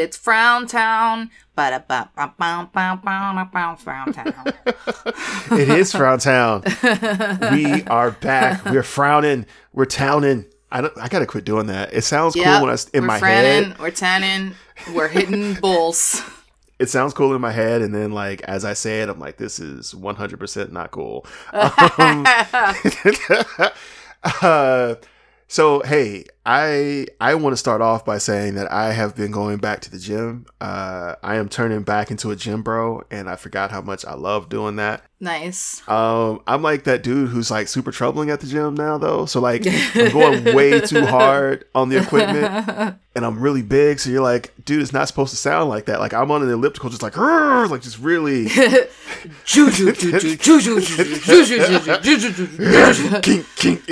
it's Frown Town. Frown Town. It is Frown Town. we are back. We're frowning. We're towning. I don't. I gotta quit doing that. It sounds cool Yep, when I in my head. we're my frowning, head. We're tanning. We're hitting bulls. It sounds cool in my head, and then like as I say it, I'm like, this is 100 percent not cool. Um, uh, so hey, I I want to start off by saying that I have been going back to the gym. Uh, I am turning back into a gym bro, and I forgot how much I love doing that. nice. Um, I'm like that dude who's like super troubling at the gym now, though. So like, I'm going way too hard on the equipment, and I'm really big. So you're like, dude, it's not supposed to sound like that. Like I'm on an elliptical, just like, like just really Juju, juju, juju, juju, juju, juju, juju, juju. kink, kink.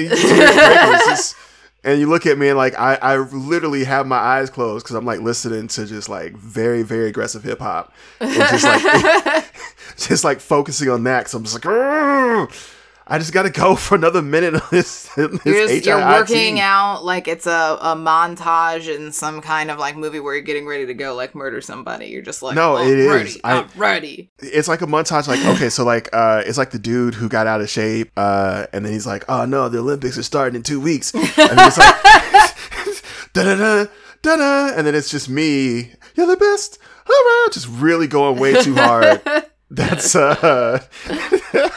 And you hear the breakers, just- And you look at me and like I, I literally have my eyes closed because I'm like listening to just like very very aggressive hip hop just like just like focusing on that because I'm just like "Rrr." I just got to go for another minute on this. this You're, just, you're working out like it's a, a montage in some kind of like movie where you're getting ready to go like murder somebody. You're just like, No, oh, it is. I- I'm ready. it's like a montage like okay so like uh it's like the dude who got out of shape uh and then he's like oh no the olympics are starting in two weeks and then it's like da da da da da and then it's just me you're the best just really going way too hard that's uh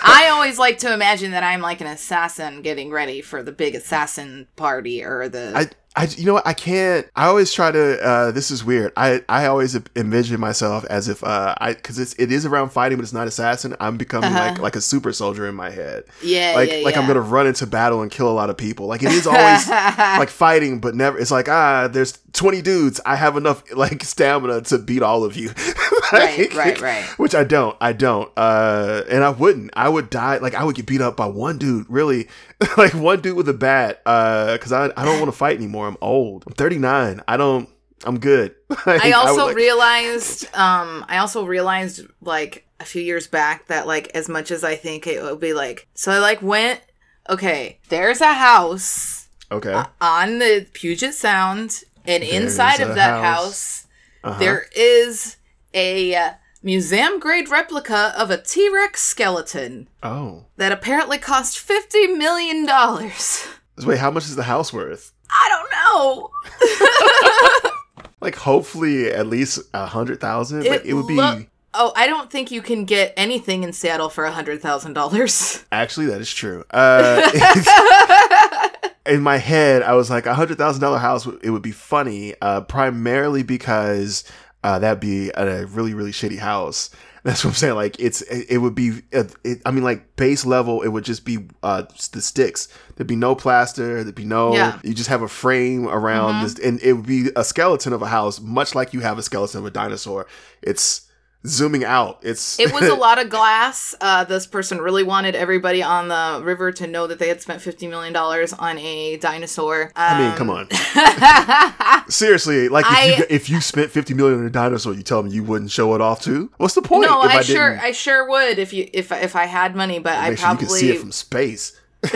I always like to imagine that I'm like an assassin getting ready for the big assassin party or the. I, I, you know what? I can't. I always try to. Uh, this is weird. I, I always envision myself as if uh, I, because it's it is around fighting, but it's not assassin. I'm becoming like like a super soldier in my head. yeah, Like yeah, like I'm gonna run into battle and kill a lot of people. Like it is always like fighting, but never. It's like ah, there's 20 dudes. I have enough like stamina to beat all of you. Right, right, right. Which I don't. I don't. Uh, and I wouldn't. I would die. Like I would get beat up by one dude. Really, like one dude with a bat. Uh, because I I don't want to fight anymore. I'm old. I'm 39. I don't. I'm good. Like, I also like- realized, um, I also realized like a few years back that like as much as I think it would be like, so I like went, okay, there's a house okay. on the Puget Sound, and There's inside of that house. house, Uh-huh. there is a uh, museum grade replica of a T Rex skeleton Oh. that apparently cost fifty million dollars. Wait, how much is the house worth? I don't know. Like hopefully at least a hundred thousand. Like it would be. loo- Oh, I don't think you can get anything in Seattle for a hundred thousand dollars. Actually, that is true. Uh, in my head, I was like, a hundred thousand dollar house. It would be funny, uh, primarily because uh, that'd be a really, really shitty house. That's what I'm saying. Like, it's it, it would be. uh, It, I mean, like base level, it would just be uh, the sticks. There'd be no plaster. There'd be no. Yeah. You just have a frame around this, and it would be a skeleton of a house, much like you have a skeleton of a dinosaur. It's zooming out. It's It was a lot of glass. Uh, this person really wanted everybody on the river to know that they had spent fifty million dollars on a dinosaur. I mean, Um, come on. Seriously, like if, I- you, if you spent fifty million on a dinosaur, you tell me you wouldn't show it off too. What's the point? No, if I, sure, I sure would if you if if I had money, but I make sure you probably can see it from space?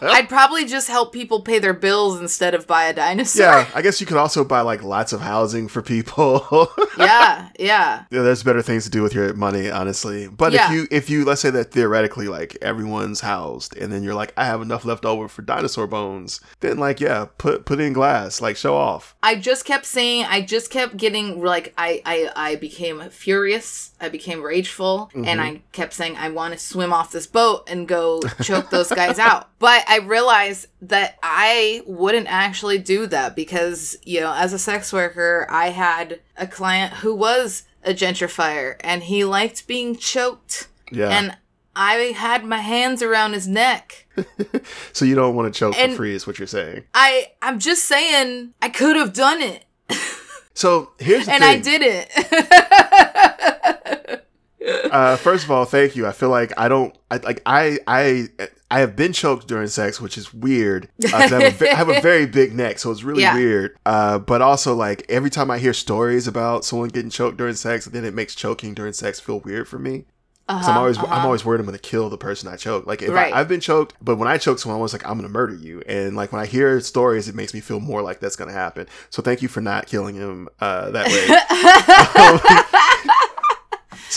I'd probably just help people pay their bills instead of buy a dinosaur. yeah, I guess you could also buy like lots of housing for people. yeah, yeah. Yeah, there's better things to do with your money, honestly. But Yeah. if you if you let's say that theoretically like everyone's housed and then you're like I have enough left over for dinosaur bones, then like yeah, put put in glass, like show off. I just kept saying, I just kept getting like, I, I, I became furious. I became rageful, Mm-hmm. and I kept saying, I want to swim off this boat and go choke those guys out. But I realized that I wouldn't actually do that because, you know, as a sex worker, I had a client who was a gentrifier, and he liked being choked, Yeah. and I had my hands around his neck. so you don't want to choke and- for free is what you're saying. I, I'm just saying, I could have done it. So here's the and thing. I didn't. uh, first of all, thank you. I feel like I don't I, like I I I have been choked during sex, which is weird. Uh, I, have a, have a very big neck, so it's really Yeah. weird. Uh, but also, like every time I hear stories about someone getting choked during sex, then it makes choking during sex feel weird for me. I'm Uh-huh, always I'm uh-huh. always worried I'm gonna kill the person I choke. Like if Right. I, I've been choked, but when I choke someone, I was like, I'm gonna murder you. And like when I hear stories, it makes me feel more like that's gonna happen. So thank you for not killing him uh, that way.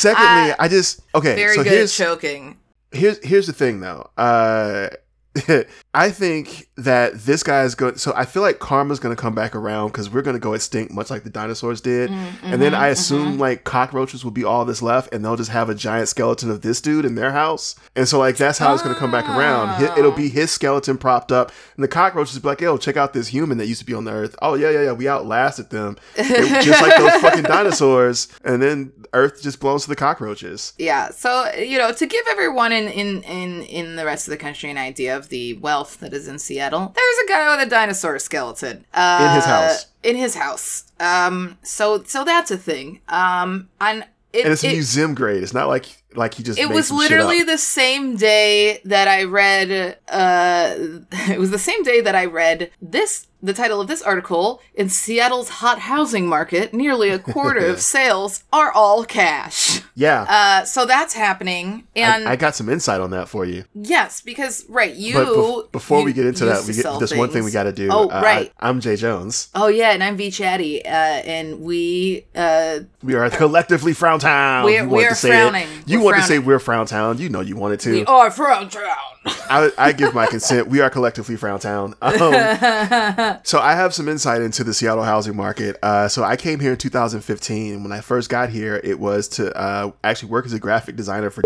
Secondly, I just okay. Very so good at here's choking. here's here's the thing though. Uh, I think that this guy is going. So I feel like karma's going to come back around because we're going to go extinct, much like the dinosaurs did. Mm, and then mm-hmm, I assume mm-hmm. like cockroaches will be all that's left, and they'll just have a giant skeleton of this dude in their house. And so like that's how it's going to come back around. It'll be ah. his skeleton propped up, and the cockroaches will be like, "Yo, check out this human that used to be on the earth. Oh yeah, yeah, yeah, we outlasted them, They- just like those fucking dinosaurs." And then Earth just belongs to the cockroaches. Yeah, so you know, to give everyone in in in in the rest of the country an idea of the wealth that is in Seattle, there's a guy with a dinosaur skeleton uh, In his house. In his house. Um. So so that's a thing. Um. And it, And it's it, museum grade. It's not like like he just. it was literally the same day that I read. Uh, it was the same day that I read this. The title of this article in Seattle's hot housing market, nearly a quarter of sales are all cash. yeah. Uh, so that's happening, and I, I got some insight on that for you. yes, because right, you. Bef- before you we get into that, we get this one thing we got to do. Oh, Uh, right. I, am Jay Jones. Oh yeah, and I'm V Chatty, uh, and we. Uh, We are collectively Frown Town. We- we are to say frowning. It. You We're want to say we're Frown Town. You know you wanted to. we are from town. I, I give my consent. We are collectively Frown Town. Um, so I have some insight into the Seattle housing market. Uh, so I came here in 2015. When I first got here, it was to uh, actually work as a graphic designer for.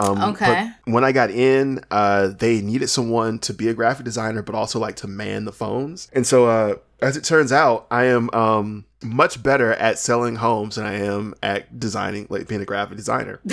Um, Okay. when I got in, uh, they needed someone to be a graphic designer, but also like to man the phones. And so, uh, as it turns out, I am um, much better at selling homes than I am at designing, like being a graphic designer.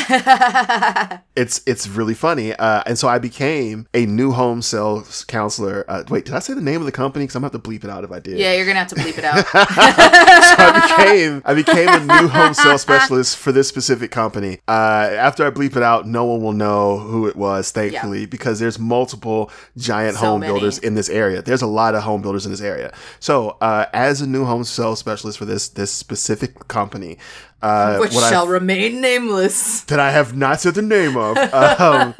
it's it's really funny. Uh, and so I became a new home sales counselor. Uh, wait, did I say the name of the company? Because I'm gonna have to bleep it out if I did. yeah, you're gonna have to bleep it out. so I became I became a new home sales specialist for this specific company. Uh, after I bleep it out, no one will know who it was, thankfully, because there's multiple giant So home many. builders in this area. There's a lot of home builders in this area. So uh, as a new home sales specialist for this this specific company, uh, Which what I shall remain nameless. that I have not said the name of. Um,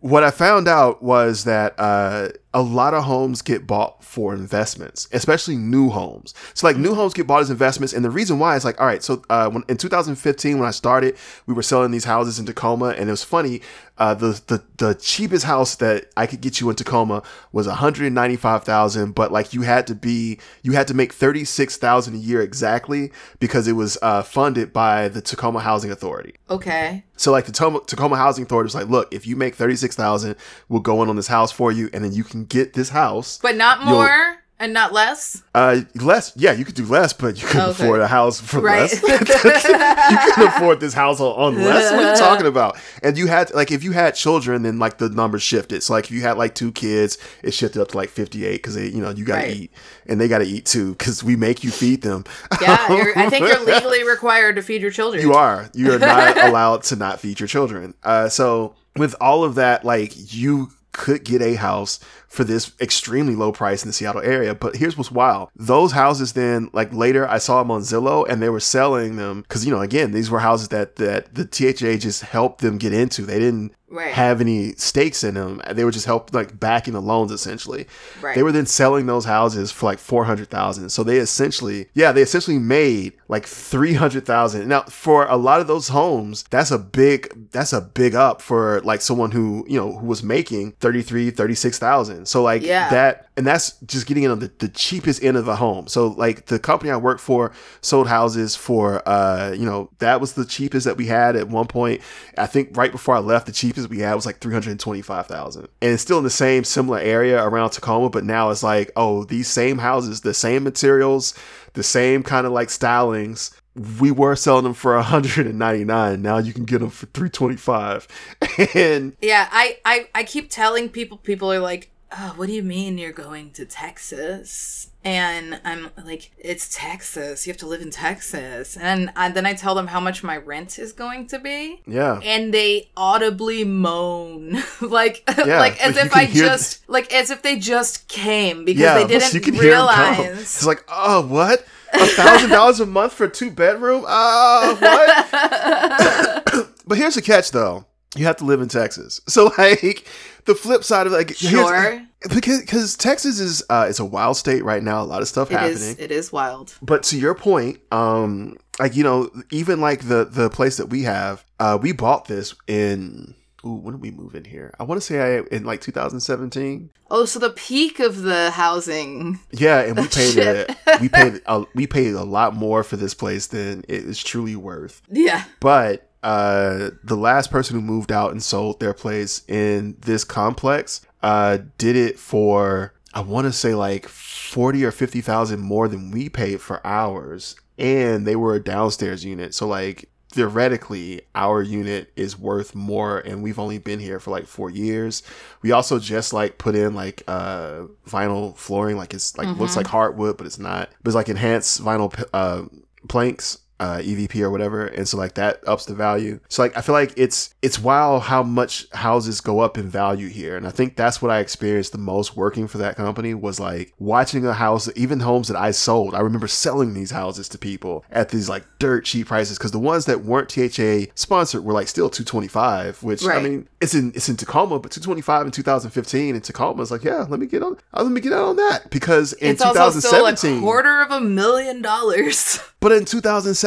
what I found out was that uh, a lot of homes get bought for investments, especially new homes. So, like, new homes get bought as investments, and the reason why is like, all right, so uh, when, in 2015, when I started, we were selling these houses in Tacoma, and it was funny. Uh, the, the the cheapest house that I could get you in Tacoma was 195,000, but like you had to be you had to make 36,000 a year exactly because it was uh, funded by the Tacoma Housing Authority. Okay. So like the Tacoma, Tacoma Housing Authority was like, look, if you make thirty six thousand, we'll go in on this house for you, and then you can get this house. But not more and not less. Uh, less, yeah, you could do less, but you couldn't Okay. afford a house for Right. less. you couldn't afford this house on- less. What are you talking about? And you had like if you had children, then like the numbers shifted. So like if you had like two kids, it shifted up to like fifty eight because they, you know, you got to Right. eat, and they got to eat too because we make you feed them. Yeah, you're, I think you're legally required to feed your children. You are. You are not allowed to not feed your children. Uh, so with all of that, like you could get a house for this extremely low price in the Seattle area. But here's what's wild. Those houses then, like later I saw them on Zillow and they were selling them because, you know, again, these were houses that, that the THA just helped them get into. They didn't Right. have any stakes in them. They were just helped like backing the loans essentially. Right. They were then selling those houses for like four hundred thousand. So they essentially, yeah, they essentially made like three hundred thousand. Now for a lot of those homes, that's a big, that's a big up for like someone who you know who was making 33, 36,000. So like Yeah. that, and that's just getting in on the, the cheapest end of the home. So like the company I worked for sold houses for, uh, you know, that was the cheapest that we had at one point. I think right before I left, the cheapest we had was like 325,000. And it's still in the same similar area around Tacoma, but now it's like, oh, these same houses, the same materials, the same kind of like stylings. We were selling them for 199. Now you can get them for 325. And Yeah, I, I, I keep telling people, people are like, oh, what do you mean you're going to Texas? And I'm like, it's Texas. You have to live in Texas. And I, then I tell them how much my rent is going to be. yeah. And they audibly moan, like, Yeah, like as if I hear just, like as if they just came because Yeah, they didn't you can hear 'em come. realize. It's like, oh, what? A thousand dollars a month for two bedroom? Uh, what? But here's the catch, though. You have to live in Texas. So, like, the flip side of like, Sure, because because Texas is uh, it's a wild state right now. A lot of stuff it happening. is. It is wild. But to your point, um, like you know, even like the the place that we have, uh, we bought this in. Ooh, when did we move in here? I want to say I, in like 2017. Oh, so the peak of the housing. Yeah, and we paid it. We paid a, we paid a lot more for this place than it is truly worth. Yeah. But uh, the last person who moved out and sold their place in this complex uh, did it for I want to say like forty or fifty thousand more than we paid for ours, and they were a downstairs unit. So like theoretically, our unit is worth more, and we've only been here for like four years. We also just like put in like uh vinyl flooring, like it's like looks like hardwood, but it's not. But it's like enhanced vinyl p- uh planks uh, EVP or whatever, and so like that ups the value. So like I feel like it's it's wild how much houses go up in value here, and I think that's what I experienced the most working for that company was like watching a house, even homes that I sold. I remember selling these houses to people at these like dirt cheap prices because the ones that weren't THA sponsored were like still two twenty five, which I mean it's in it's in Tacoma, but two twenty five in two thousand fifteen in Tacoma is like yeah, let me get on, uh, let me get out on that because in two thousand seventeen. quarter of a million dollars. But in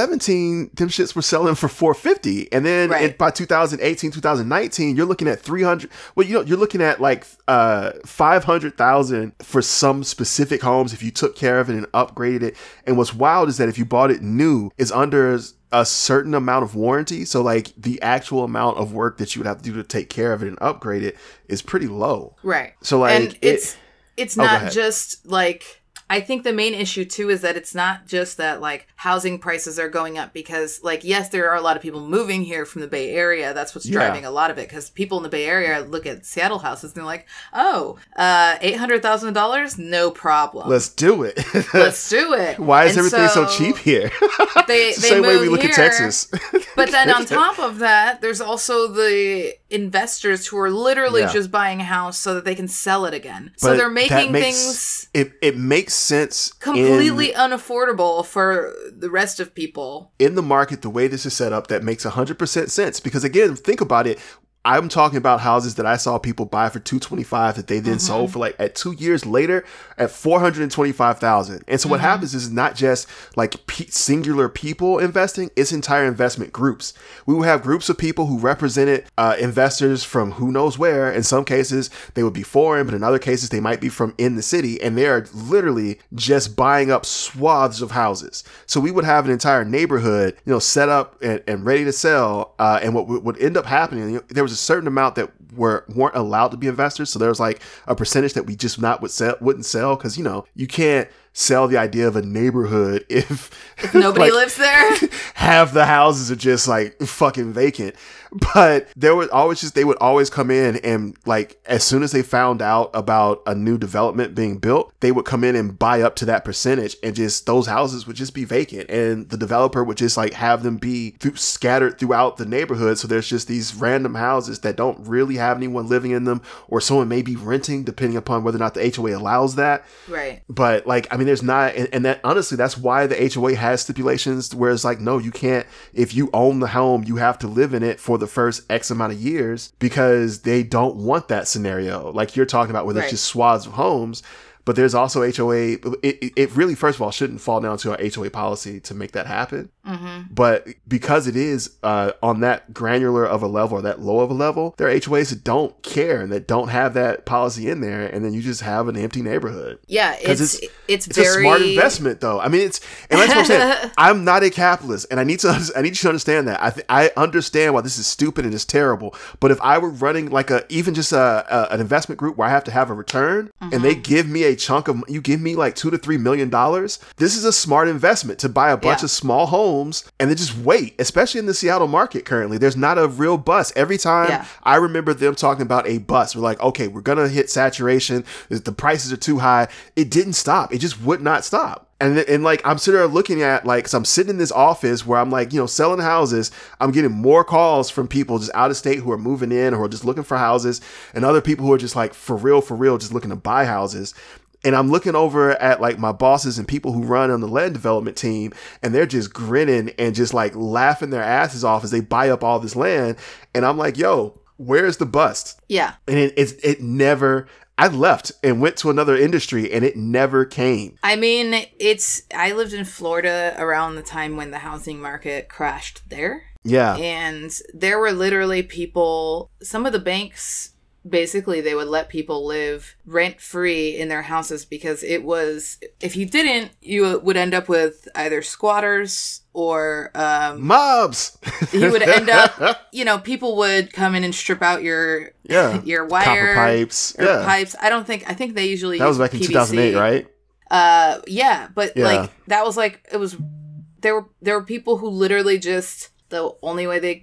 2017, them shits were selling for 450, and then Right. in, by 2018, 2019, you're looking at 300. Well, you know, you're looking at like uh 500,000 for some specific homes if you took care of it and upgraded it. And what's wild is that if you bought it new, is under a certain amount of warranty. So like the actual amount of work that you would have to do to take care of it and upgrade it is pretty low. Right. So like and it- it's it's Oh, not just like I think the main issue too is that it's not just that like housing prices are going up because like yes there are a lot of people moving here from the Bay Area that's what's Yeah. driving a lot of it because people in the Bay Area look at Seattle houses and they're like oh uh eight hundred thousand dollars no problem let's do it. let's do it Why is And everything so, cheap here? they the they same way we look here, at Texas. but then on top of that, there's also the investors who are literally Yeah. just buying a house so that they can sell it again. so they're making makes- things It it makes sense in- completely unaffordable for the rest of people. in the market the way this is set up that makes 100% sense because again think about it i'm talking about houses that i saw people buy for 225 that they then sold for like at two years later at 425000 and so what happens is not just like pe- singular people investing it's entire investment groups. We will have groups of people who represented uh, investors from who knows where. In some cases they would be foreign but in other cases they might be from in the city and they are literally just buying up swaths of houses. So we would have an entire neighborhood you know set up and, and ready to sell uh, and what would would end up happening you know, there was a certain amount that were weren't allowed to be investors so there was like a percentage that we just not would sell wouldn't sell because you know you can't sell the idea of a neighborhood if, Nobody like, lives there. half the houses are just like fucking vacant. But there would always just they would always come in and like as soon as they found out about a new development being built, they would come in and buy up to that percentage and just those houses would just be vacant. And the developer would just like have them be th- scattered throughout the neighborhood. So there's just these random houses that don't really have anyone living in them or someone may be renting depending upon whether or not the HOA allows that. Right. but like i mean there's not and, and that honestly that's why the hoa has stipulations where it's like no you can't if you own the home you have to live in it for the first x amount of years because they don't want that scenario like you're talking about where there's just swaths of homes but there's also HOA. It, it, it really, first of all, shouldn't fall down to our HOA policy to make that happen. Mm-hmm. But because it is uh, on that granular of a level or that low of a level, there are HOAs that don't care and that don't have that policy in there, and then you just have an empty neighborhood. Yeah, it's it's- it's, It's very a smart investment, though. I mean, it's and that's what I'm saying. I'm not a capitalist, and I need to I need you to understand that. I th- I understand why this is stupid and it's terrible. But if I were running like a even just a, a an investment group where I have to have a return, and they give me a chunk of you give me like two to three million dollars, this is a smart investment to buy a bunch Yeah. of small homes and then just wait. Especially in the Seattle market currently, there's not a real bus. Every time Yeah. I remember them talking about a bus. We're like, okay, we're gonna hit saturation. The prices are too high. It didn't stop. It just would not stop. And, and like I'm sitting there looking at like, cause I'm sitting in this office where I'm like, you know, selling houses. I'm getting more calls from people just out of state who are moving in or just looking for houses, and other people who are just like for real, for real, just looking to buy houses. And I'm looking over at like my bosses and people who run on the land development team, and they're just grinning and just like laughing their asses off as they buy up all this land. And I'm like, yo, where's the bust? Yeah. And it, it, it never, I left and went to another industry and it never came. I mean, it's, I lived in Florida around the time when the housing market crashed there. Yeah. And there were literally people, some of the banks basically they would let people live rent free in their houses because it was if you didn't you would end up with either squatters or um Mobs. you would end up you know people would come in and strip out your yeah. your wire Copper pipes. Yeah. pipes i don't think i think they usually That was back in PVC. 2008, right? uh yeah but Yeah. like that was like it was there were there were people who literally just the only way they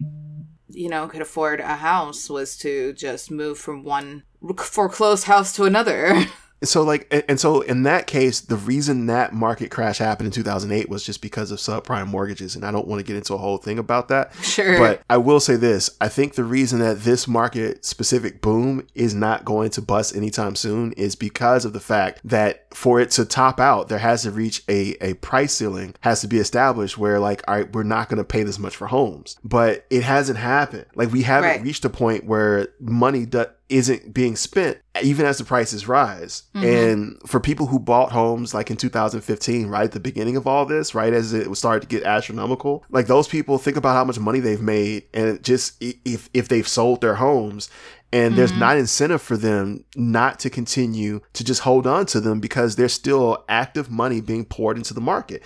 you know could afford a house was to just move from one foreclosed house to another So like, and, so in that case, the reason that market crash happened in 2008 was just because of subprime mortgages, and I don't want to get into a whole thing about that. sure But I will say this: I think the reason that this market specific boom is not going to bust anytime soon is because of the fact that for it to top out, there has to reach a a price ceiling, has to be established where like, all right, we're not going to pay this much for homes, but it hasn't happened. Like we haven't Right. reached a point where money do- isn't being spent even as the prices rise. Mm-hmm. And for people who bought homes like in 2015, right at the beginning of all this, right as it was started to get astronomical, like those people think about how much money they've made and just if if they've sold their homes. And there's mm-hmm. not incentive for them not to continue to just hold on to them because there's still active money being poured into the market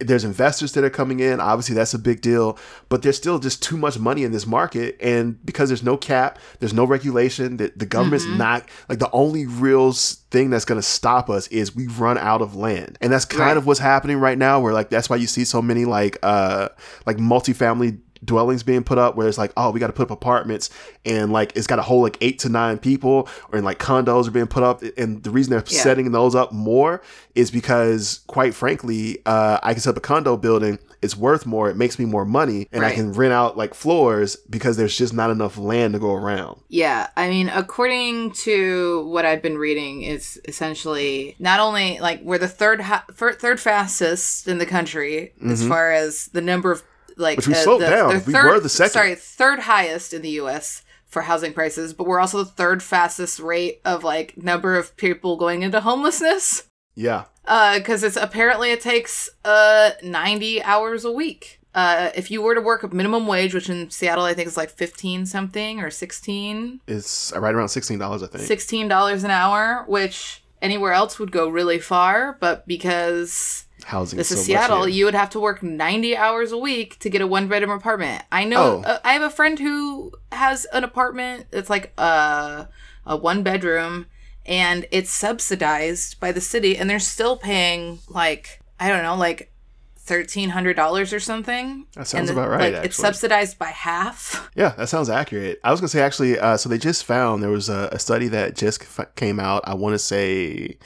there's investors that are coming in. Obviously, that's a big deal, but there's still just too much money in this market. And because there's no cap, there's no regulation, that the government's not like the only real thing that's going to stop us is we run out of land. And that's kind Right. of what's happening right now, where like that's why you see so many like, uh, like multifamily dwellings being put up where it's like oh we got to put up apartments and like it's got to hold like eight to nine people or like condos are being put up. And the reason they're Yeah. setting those up more is because quite frankly uh i can set up a condo building. It's worth more. It makes me more money and i can rent out like floors because there's just not enough land to go around. Yeah, I mean, according to what I've been reading, it's essentially not only like we're the third hi- fir- third fastest in the country as far as the number of like uh, Which we slowed the, down. the We were the second. Sorry, third highest in the U.S. for housing prices, but we're also the third fastest rate of like number of people going into homelessness. yeah Uh, because it's apparently it takes uh 90 hours a week. Uh, if you were to work a minimum wage, which in Seattle I think is like 15 something or 16, it's right around $16 i think sixteen dollars an hour, which anywhere else would go really far, but because housing this so is much Seattle, you would have to work ninety hours a week to get a one bedroom apartment. I know. Oh. Uh, I have a friend who has an apartment. It's like a a one bedroom, and it's subsidized by the city, and they're still paying like I don't know, like thirteen hundred dollars or something. That sounds about right, Like it's subsidized by half. Yeah, that sounds accurate. I was gonna say actually, uh, so they just found there was a, a study that just f- came out. I want to say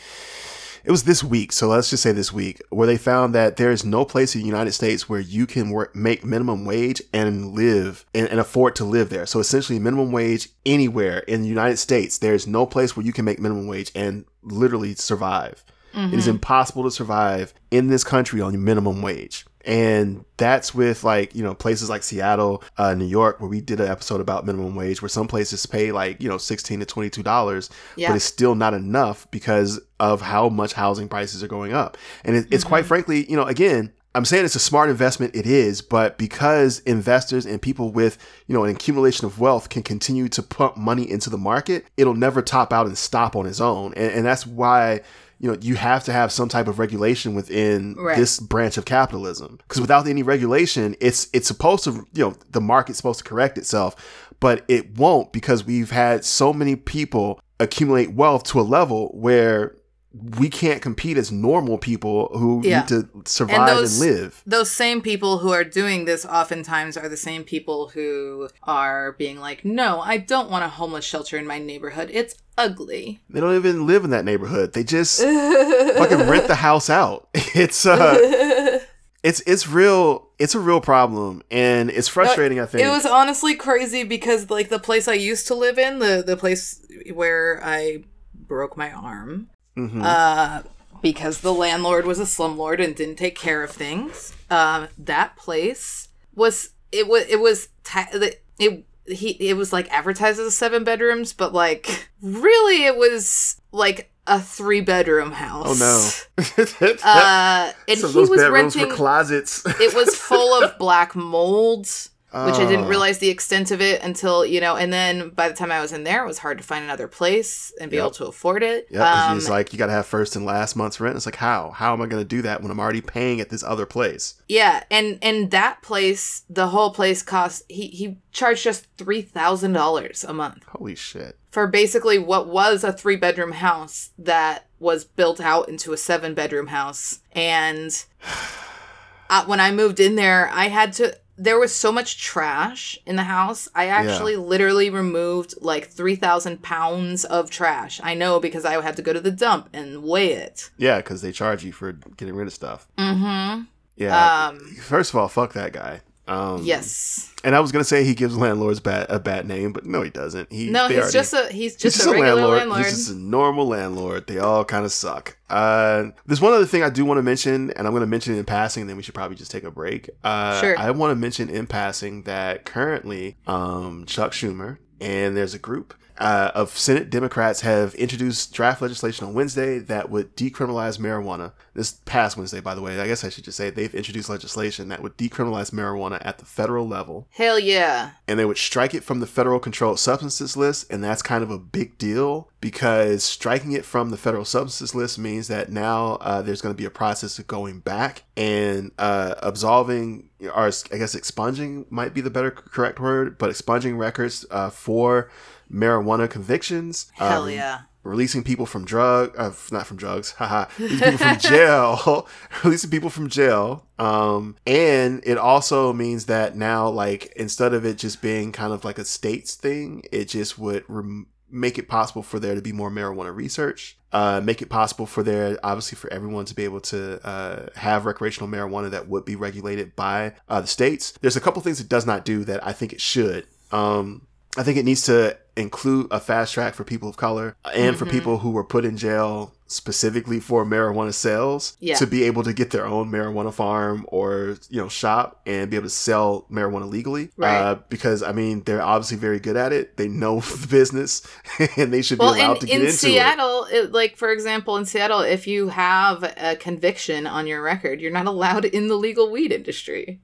it was this week. So let's just say this week, where they found that there is no place in the United States where you can work, make minimum wage and live and, and afford to live there. So essentially, minimum wage anywhere in the United States, there is no place where you can make minimum wage and literally survive. It is mm-hmm. impossible to survive in this country on minimum wage. And that's with like, you know, places like Seattle, uh, New York, where we did an episode about minimum wage, where some places pay like, you know, 16 to $22, Yeah. but it's still not enough because of how much housing prices are going up. And it, it's quite frankly, you know, again, I'm saying it's a smart investment. It is, but because investors and people with, you know, an accumulation of wealth can continue to pump money into the market, it'll never top out and stop on its own. And, and that's why, you know, you have to have some type of regulation within Right. this branch of capitalism. Because without any regulation, it's it's supposed to, you know, the market's supposed to correct itself, but it won't because we've had so many people accumulate wealth to a level where we can't compete as normal people who Yeah. need to survive and, those- live. those same people who are doing this oftentimes are the same people who are being like, no, I don't want a homeless shelter in my neighborhood. It's ugly. They don't even live in that neighborhood. They just fucking rent the house out. It's uh it's it's real it's a real problem and it's frustrating, I think. It was honestly crazy because like the place I used to live in, the the place where I broke my arm, Mhm. uh, because the landlord was a slumlord and didn't take care of things. Um, that place was it was it was the- it he it was like advertised as seven bedrooms, but like really it was like a three bedroom house. oh no. Uh, and so he was renting. closets. it was full of black mold, which I didn't Oh. realize the extent of it until you know. And then by the time I was in there, it was hard to find another place and be Yep. able to afford it. Yeah, Um, he's like, you got to have first and last month's rent. It's like, how? How am I going to do that when I'm already paying at this other place? yeah, and and that place, the whole place cost. He he charged just three thousand dollars a month Holy shit! for basically what was a three bedroom house that was built out into a seven bedroom house. And uh, when I moved in there, I had to. There was so much trash in the house. I actually literally removed like 3,000 pounds of trash. I know because I had to go to the dump and weigh it. Yeah, because they charge you for getting rid of stuff. Mm hmm. Yeah. Um, First of all, fuck that guy. Um, yes. And I was gonna say he gives landlords bad, a bad name, but no, he doesn't. He No, he's already- just a he's He's just, a regular landlord. He's just a normal landlord. They all kind of suck. Uh, there's one other thing I do want to mention, and I'm going to mention it in passing. And then we should probably just take a break. Uh, Sure. I want to mention in passing that currently, um, Chuck Schumer and there's a group uh, of Senate Democrats have introduced draft legislation on Wednesday that would decriminalize marijuana. This past Wednesday, by the way, I guess I should just say they've introduced legislation that would decriminalize marijuana at the federal level Hell yeah. and they would strike it from the federal controlled substances list and that's kind of a big deal because striking it from the federal substances list means that now uh, there's going to be a process of going back and uh, absolving or i guess expunging might be the better correct word but expunging records uh, for marijuana convictions Hell um, yeah. releasing people from drug uh, not from drugs haha releasing people from jail releasing people from jail um and it also means that now like instead of it just being kind of like a states thing it just would rem- make it possible for there to be more marijuana research uh, make it possible for there obviously for everyone to be able to uh, have recreational marijuana that would be regulated by uh, the states there's a couple things it does not do that i think it should um, I think it needs to include a fast track for people of color and for Mhm. people who were put in jail specifically for marijuana sales Yeah. to be able to get their own marijuana farm or you know shop and be able to sell marijuana legally. Right. Uh, because I mean they're obviously very good at it. They know the business and they should Well, be allowed in, to get in into it. Seattle, it, like for example, in Seattle, if you have a conviction on your record, you're not allowed in the legal weed industry.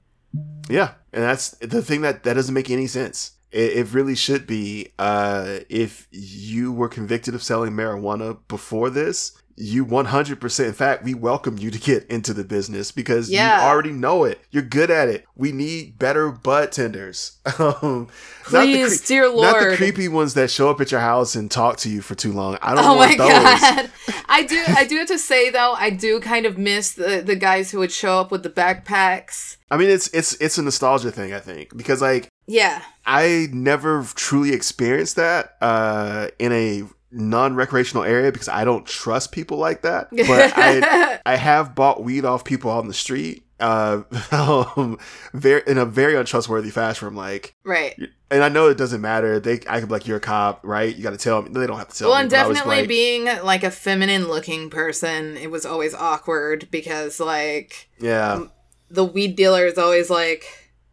Yeah, and that's the thing that that doesn't make any sense. It, it really should be. Uh, if you were convicted of selling marijuana before this, you 100%. In fact, we welcome you to get into the business because Yeah. you already know it. You're good at it. We need better budtenders. Um, not the Please, cre- dear Not the creepy ones that show up at your house and talk to you for too long. I don't Oh my those. god! I do. I do have to say though, I do kind of miss the the guys who would show up with the backpacks. I mean, it's it's it's a nostalgia thing, I think, because like Yeah. I never truly experienced that uh, in a non-recreational area because I don't trust people like that. But I I have bought weed off people on the street, uh, um, very in a very untrustworthy fashion. I'm like, right. and I know it doesn't matter. They I could be like, you're a cop, right? You got to tell me. They don't have to tell Well, me. and but I was definitely like, being like a feminine looking person, it was always awkward because like yeah, the weed dealer is always like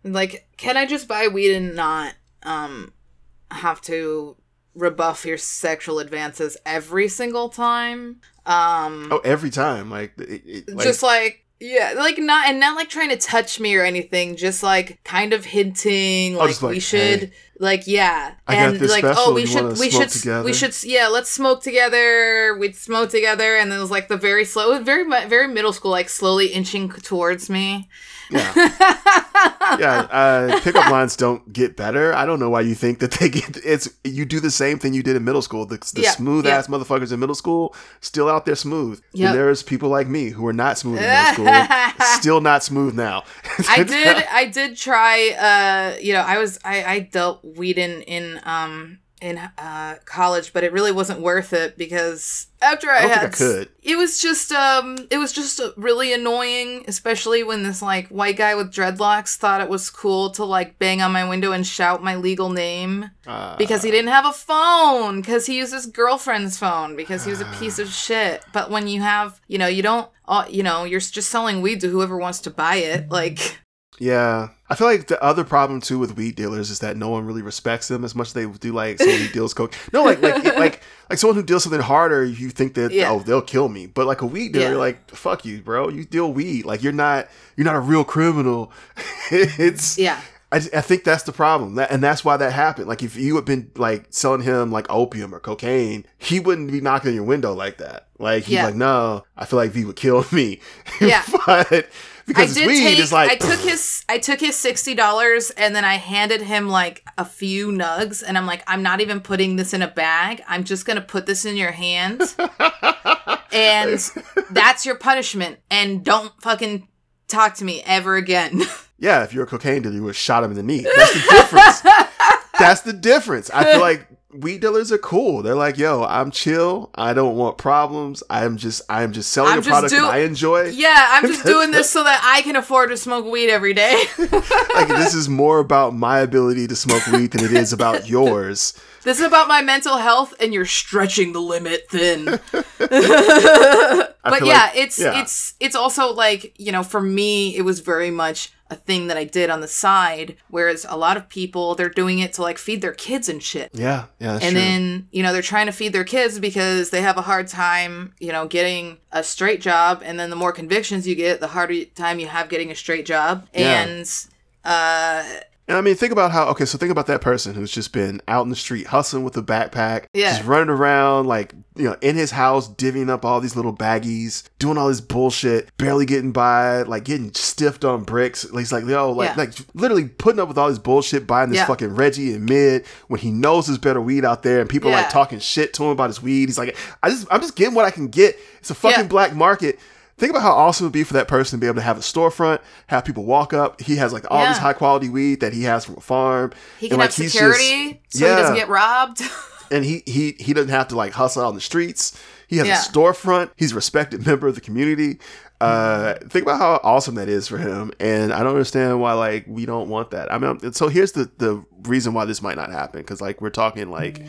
like can i just buy weed and not um have to rebuff your sexual advances every single time um oh, every time, like, it, it, like just like yeah like not and not like trying to touch me or anything just like kind of hinting like, like, we should "Hey, like yeah and like special, oh we should we should together?" we should yeah let's smoke together we'd smoke together and then it was like the very slow very very middle school like slowly inching towards me yeah. yeah, uh, pickup lines don't get better. I don't know why you think that they get. It's you do the same thing you did in middle school. The, the Yeah, smooth yeah. ass motherfuckers in middle school still out there smooth. Yep. And there's people like me who are not smooth in middle school, still not smooth now. I did I did try uh you know I was I I dealt weed in in um in uh, college, but it really wasn't worth it because after I, I had, I could. it was just um, it was just uh, really annoying, especially when this like white guy with dreadlocks thought it was cool to like bang on my window and shout my legal name Uh, because he didn't have a phone because he used his girlfriend's phone because he was a piece of shit. But when you have, you know, you don't, uh, you know, you're just selling weed to whoever wants to buy it, like. Yeah. I feel like the other problem too with weed dealers is that no one really respects them as much as they do like someone who deals coke. No, like like like like someone who deals something harder, you think that Yeah. oh they'll kill me. But like a weed dealer, Yeah. you're like fuck you, bro. You deal weed. Like you're not you're not a real criminal. it's Yeah. I, I think that's the problem, that, and that's why that happened. Like, if you had been like selling him like opium or cocaine, he wouldn't be knocking on your window like that. Like, he's Yeah. like, "No, I feel like V would kill me." Yeah. but because it's did weed, take. it's like I took his. I took his sixty dollars, and then I handed him like a few nugs, and I'm like, I'm not even putting this in a bag. I'm just gonna put this in your hand, and that's your punishment. And don't fucking talk to me ever again. yeah, if you're a cocaine dealer, you would have shot him in the knee. That's the difference. that's the difference. I feel like weed dealers are cool. They're like, "Yo, I'm chill. I don't want problems. I'm just, I'm just selling I'm a just product do- that I enjoy." yeah, I'm just doing this so that I can afford to smoke weed every day. like this is more about my ability to smoke weed than it is about yours. This is about my mental health, and you're stretching the limit thin. but yeah, like- it's yeah. it's it's also like you know, for me, it was very much a thing that I did on the side. Whereas a lot of people, they're doing it to like feed their kids and shit. Yeah, yeah, and true. then you know they're trying to feed their kids because they have a hard time you know getting a straight job and then the more convictions you get the harder time you have getting a straight job Yeah. and uh And I mean, think about how. Okay, so think about that person who's just been out in the street hustling with a backpack, Yeah. just running around like you know in his house, divvying up all these little baggies, doing all this bullshit, barely getting by, like getting stiffed on bricks. He's like, yo, like Yeah. like literally putting up with all this bullshit, buying this Yeah. fucking Reggie and mid when he knows there's better weed out there, and people like talking shit to him about his weed. He's like, I just I'm just getting what I can get. It's a fucking black market. Think about how awesome it would be for that person to be able to have a storefront, have people walk up. He has like all this high quality weed that he has from a farm. he and, can like, have security just- so he doesn't get robbed and he he he doesn't have to like hustle out on the streets. He has Yeah. a storefront. He's a respected member of the community. Uh, think about how awesome that is for him, and I don't understand why like we don't want that. I mean, so here's the the reason why this might not happen because like we're talking like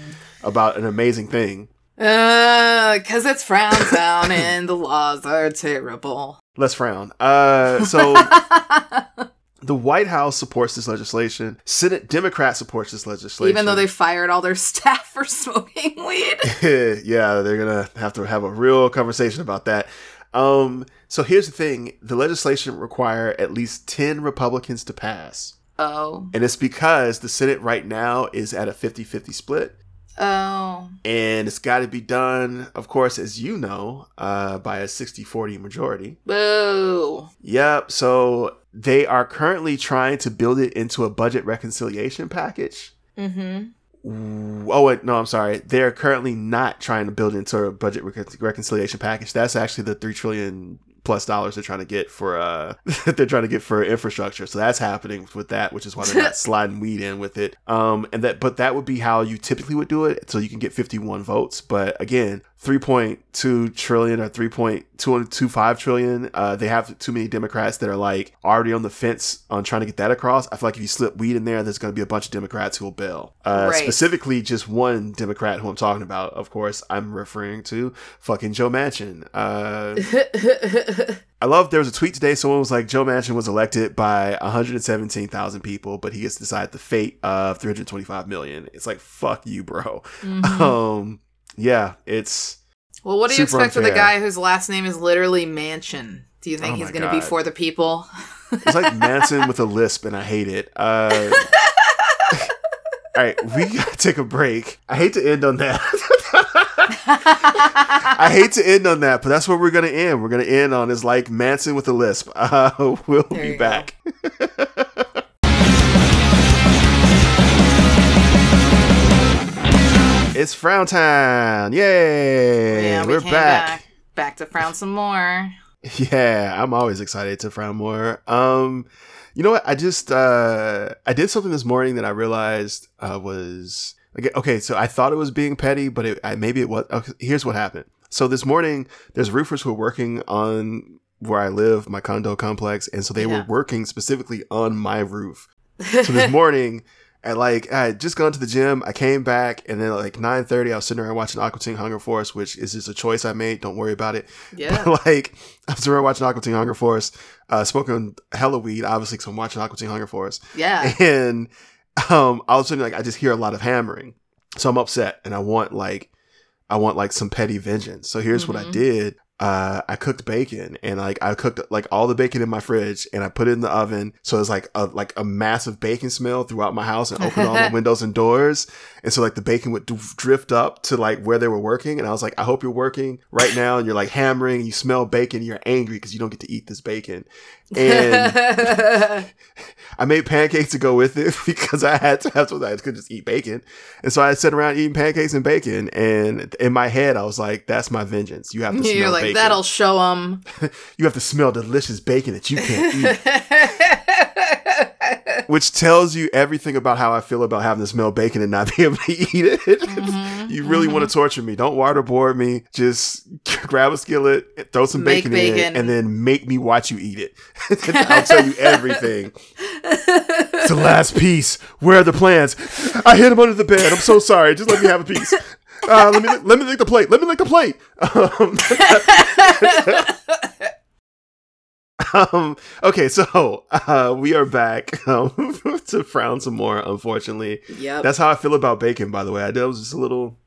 about an amazing thing. Uh because it's frowned down and the laws are terrible Let's frown. Uh, so the White House supports this legislation. Senate Democrat supports this legislation. even though they fired all their staff for smoking weed yeah, they're gonna have to have a real conversation about that. Um, so here's the thing: the legislation require at least ten Republicans to pass, oh and it's because the Senate right now is at a 50-50 split, oh and it's got to be done, of course, as you know, uh, by a 60-40 majority. boo Yep. So they are currently trying to build it into a budget reconciliation package. mm-hmm Oh wait, no, I'm sorry. They're currently not trying to build into a budget recon- reconciliation package. That's actually the three trillion plus dollars they're trying to get for uh they're trying to get for infrastructure. So that's happening with that, which is why they're not sliding weed in with it. Um, and that but that would be how you typically would do it, so you can get 51 votes. But again, 3.2 trillion or 3.225 trillion. Uh, they have too many Democrats that are like already on the fence on trying to get that across. I feel like if you slip weed in there, there's going to be a bunch of Democrats who will bail. Uh, Right. Specifically, just one Democrat who I'm talking about. Of course, I'm referring to fucking Joe Manchin. Uh, I love there was a tweet today. Someone was like, Joe Manchin was elected by 117,000 people, but he gets to decide the fate of 325 million. It's like, fuck you, bro. Mhm. Um, yeah, it's Well, what do you expect with a unfair. guy whose last name is literally Mansion? Do you think Oh he's going to be for the people? it's like Manson with a lisp, and I hate it. Uh, all right, we gotta take a break. I hate to end on that. I hate to end on that, but that's where we're gonna end. We're gonna end on is like Manson with a lisp. Uh, we'll There be back. It's Frown Time! Yay! yeah, we we're came back. back. Back to frown some more. Yeah, I'm always excited to frown more. Um, you know what? I just uh, I did something this morning that I realized uh, was Like, okay, so I thought it was being petty, but it, I, maybe it was. Okay, here's what happened. So this morning, there's roofers who are working on where I live, my condo complex, and so they Yeah. were working specifically on my roof. So this morning, at like I had just gone to the gym, I came back, and then like nine thirty, I was sitting around watching Aqua Teen Hunger Force, which is just a choice I made. Don't worry about it. yeah. But like I was around watching Aqua Teen Hunger Force, uh, smoking hella weed, obviously, because I'm watching Aqua Teen Hunger Force, Yeah. and um, all of a sudden, like I just hear a lot of hammering, so I'm upset, and I want like I want like some petty vengeance. So here's what I Mhm. did. Uh, I cooked bacon and like I cooked like all the bacon in my fridge and I put it in the oven. So it's like a like a massive bacon smell throughout my house and opened all the windows and doors. And so like the bacon would drift up to like where they were working. And I was like, I hope you're working right now and you're like hammering. And you smell bacon. You're angry because you don't get to eat this bacon. And I made pancakes to go with it because I had to have something I could just eat bacon. And so I sat around eating pancakes and bacon. And in my head, I was like, that's my vengeance. You have to You're smell like, bacon. that'll show them. You have to smell delicious bacon that you can't eat. Which tells you everything about how I feel about having to smell bacon and not be able to eat it. Mhm, you really want to torture me. Don't waterboard me. Just grab a skillet, throw some Make bacon, in, bacon. and then make me watch you eat it. I'll tell you everything. It's the last piece. Where are the plans? I hid them under the bed. I'm so sorry. Just let me have a piece. Uh, let me let me lick the plate. Let me lick the plate. Um, um, okay, so uh, we are back um, to frown some more. Unfortunately, yeah, that's how I feel about bacon. By the way, I was just a little.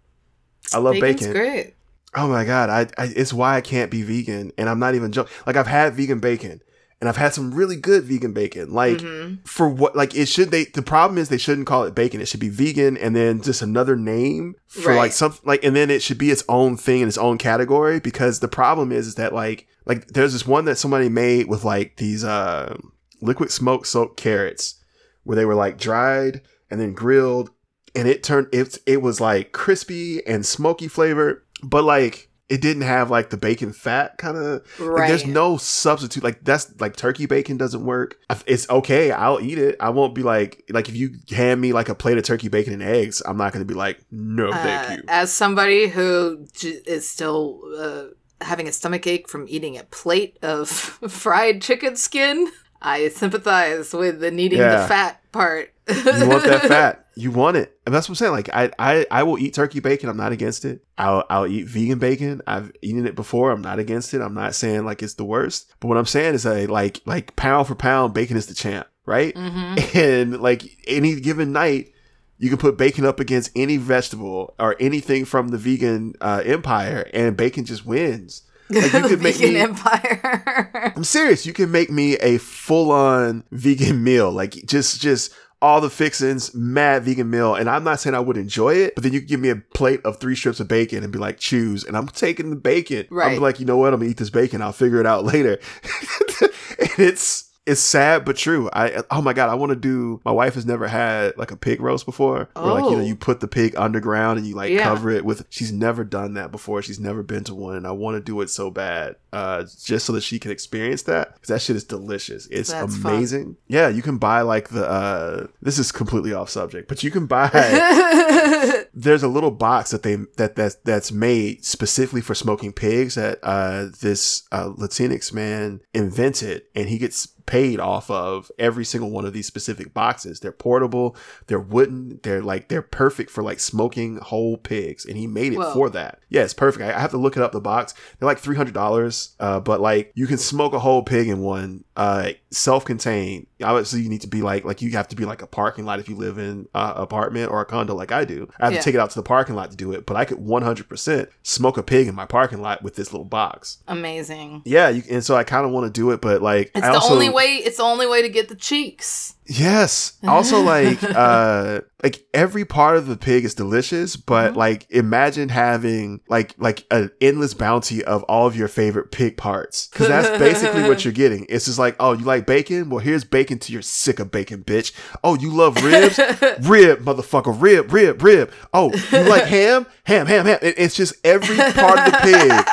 I love Bacon's bacon. great. Oh my god, I, I it's why I can't be vegan, and I'm not even joking. Like I've had vegan bacon, and I've had some really good vegan bacon. Like Mhm. for what? Like it should. They the problem is they shouldn't call it bacon. It should be vegan, and then just another name for Right. like something like, and then it should be its own thing in its own category. Because the problem is, is that like like there's this one that somebody made with like these uh liquid smoke soaked carrots, where they were like dried and then grilled, and it turned it it was like crispy and smoky flavored, but like it didn't have like the bacon fat kind of Right. like, there's no substitute. Like that's like turkey bacon doesn't work. It's okay. I'll eat it. I won't be like like if you hand me like a plate of turkey bacon and eggs, I'm not gonna be like no, Uh, thank you. As somebody who j- is still uh, having a stomach ache from eating a plate of fried chicken skin, I sympathize with the needing Yeah. the fat part. You want that fat. You want it. And that's what I'm saying. Like I, I, I will eat turkey bacon. I'm not against it. I'll, I'll eat vegan bacon. I've eaten it before. I'm not against it. I'm not saying like it's the worst. But what I'm saying is that like, like pound for pound, bacon is the champ, right? hmm And like any given night, you can put bacon up against any vegetable or anything from the vegan uh, empire, and bacon just wins. Like, you could make Vegan me- empire. I'm serious. You can make me a full on vegan meal, like just just all the fixings, mad vegan meal. And I'm not saying I would enjoy it, but then you can give me a plate of three strips of bacon and be like, choose. And I'm taking the bacon. I'm like, you know what? I'm gonna eat this bacon. I'll figure it out later. and it's it's sad but true. I oh my god, I want to do. My wife has never had like a pig roast before, where like you know Oh. you put the pig underground and you like Yeah. cover it with. She's never done that before. She's never been to one, and I want to do it so bad, uh, just so that she can experience that because that shit is delicious. It's That's fun. amazing. Yeah, you can buy like the. uh This is completely off subject, but you can buy there's a little box that they that that that's made specifically for smoking pigs that uh this uh Latinx man invented and he gets paid off of every single one of these specific boxes. They're portable, they're wooden, they're like they're perfect for like smoking whole pigs and he made it Whoa. for that. Yeah, it's perfect. I, I have to look it up the box. They're like $300 uh but like you can smoke a whole pig in one uh self-contained. Obviously you need to be like like you have to be like a parking lot if you live in an apartment or a condo like I do. I have Yeah. to take it out to the parking lot to do it, but I could 100% smoke a pig in my parking lot with this little box. Amazing. Yeah, you, and so I kind of want to do it, but like It's I the also, only way. It's the only way to get the cheeks. Yes. Also, like, uh, like every part of the pig is delicious, but Mhm. like, imagine having like like an endless bounty of all of your favorite pig parts, because that's basically what you're getting. It's just like, oh, you like bacon? Well, here's bacon to your sick of bacon, bitch. Oh, you love ribs? rib, motherfucker, rib, rib, rib. Oh, you like ham? Ham, ham, ham. It's just every part of the pig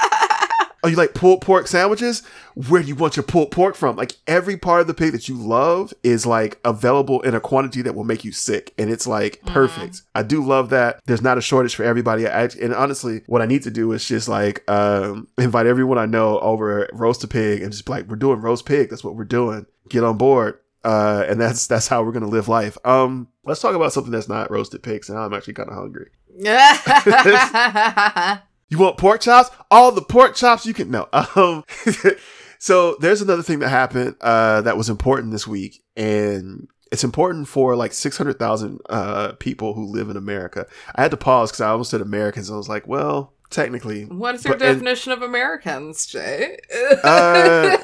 Oh, you like pulled pork sandwiches? Where do you want your pulled pork from? Like every part of the pig that you love is like available in a quantity that will make you sick. And it's like perfect. I do love that. There's not a shortage for everybody. I, and honestly, what I need to do is just like um, invite everyone I know over roast a pig and just be like, we're doing roast pig. That's what we're doing. Get on board. Uh, and that's that's how we're gonna live life. Um, let's talk about something that's not roasted pigs. And I'm actually kind of hungry. You want pork chops? All the pork chops you can. No. Um, so there's another thing that happened uh, that was important this week, and it's important for like 600,000 uh, people who live in America. I had to pause because I almost said Americans. I was like, well, technically. What is your but- and- definition of Americans, Jay? Uh,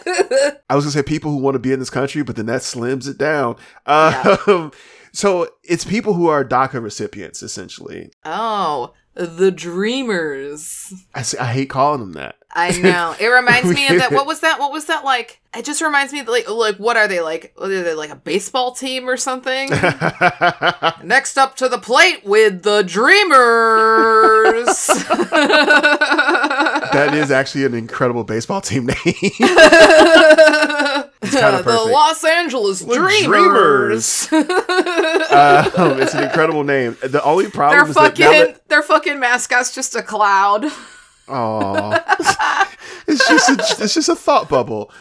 I was gonna say people who want to be in this country, but then that slims it down. Um, So it's people who are DACA recipients, essentially. oh, the Dreamers. I, say, I hate calling them that. I know. It reminds me of that. What was that? What was that like? It just reminds me of like, like what are they like? Are they like a baseball team or something? Next up to the plate with the Dreamers. that is actually an incredible baseball team name. it's the. Los Angeles The Dreamers. um, it's an incredible name. The only problem is that fucking now that, their fucking mascot's just a cloud. Aw. it's just a, it's just a thought bubble.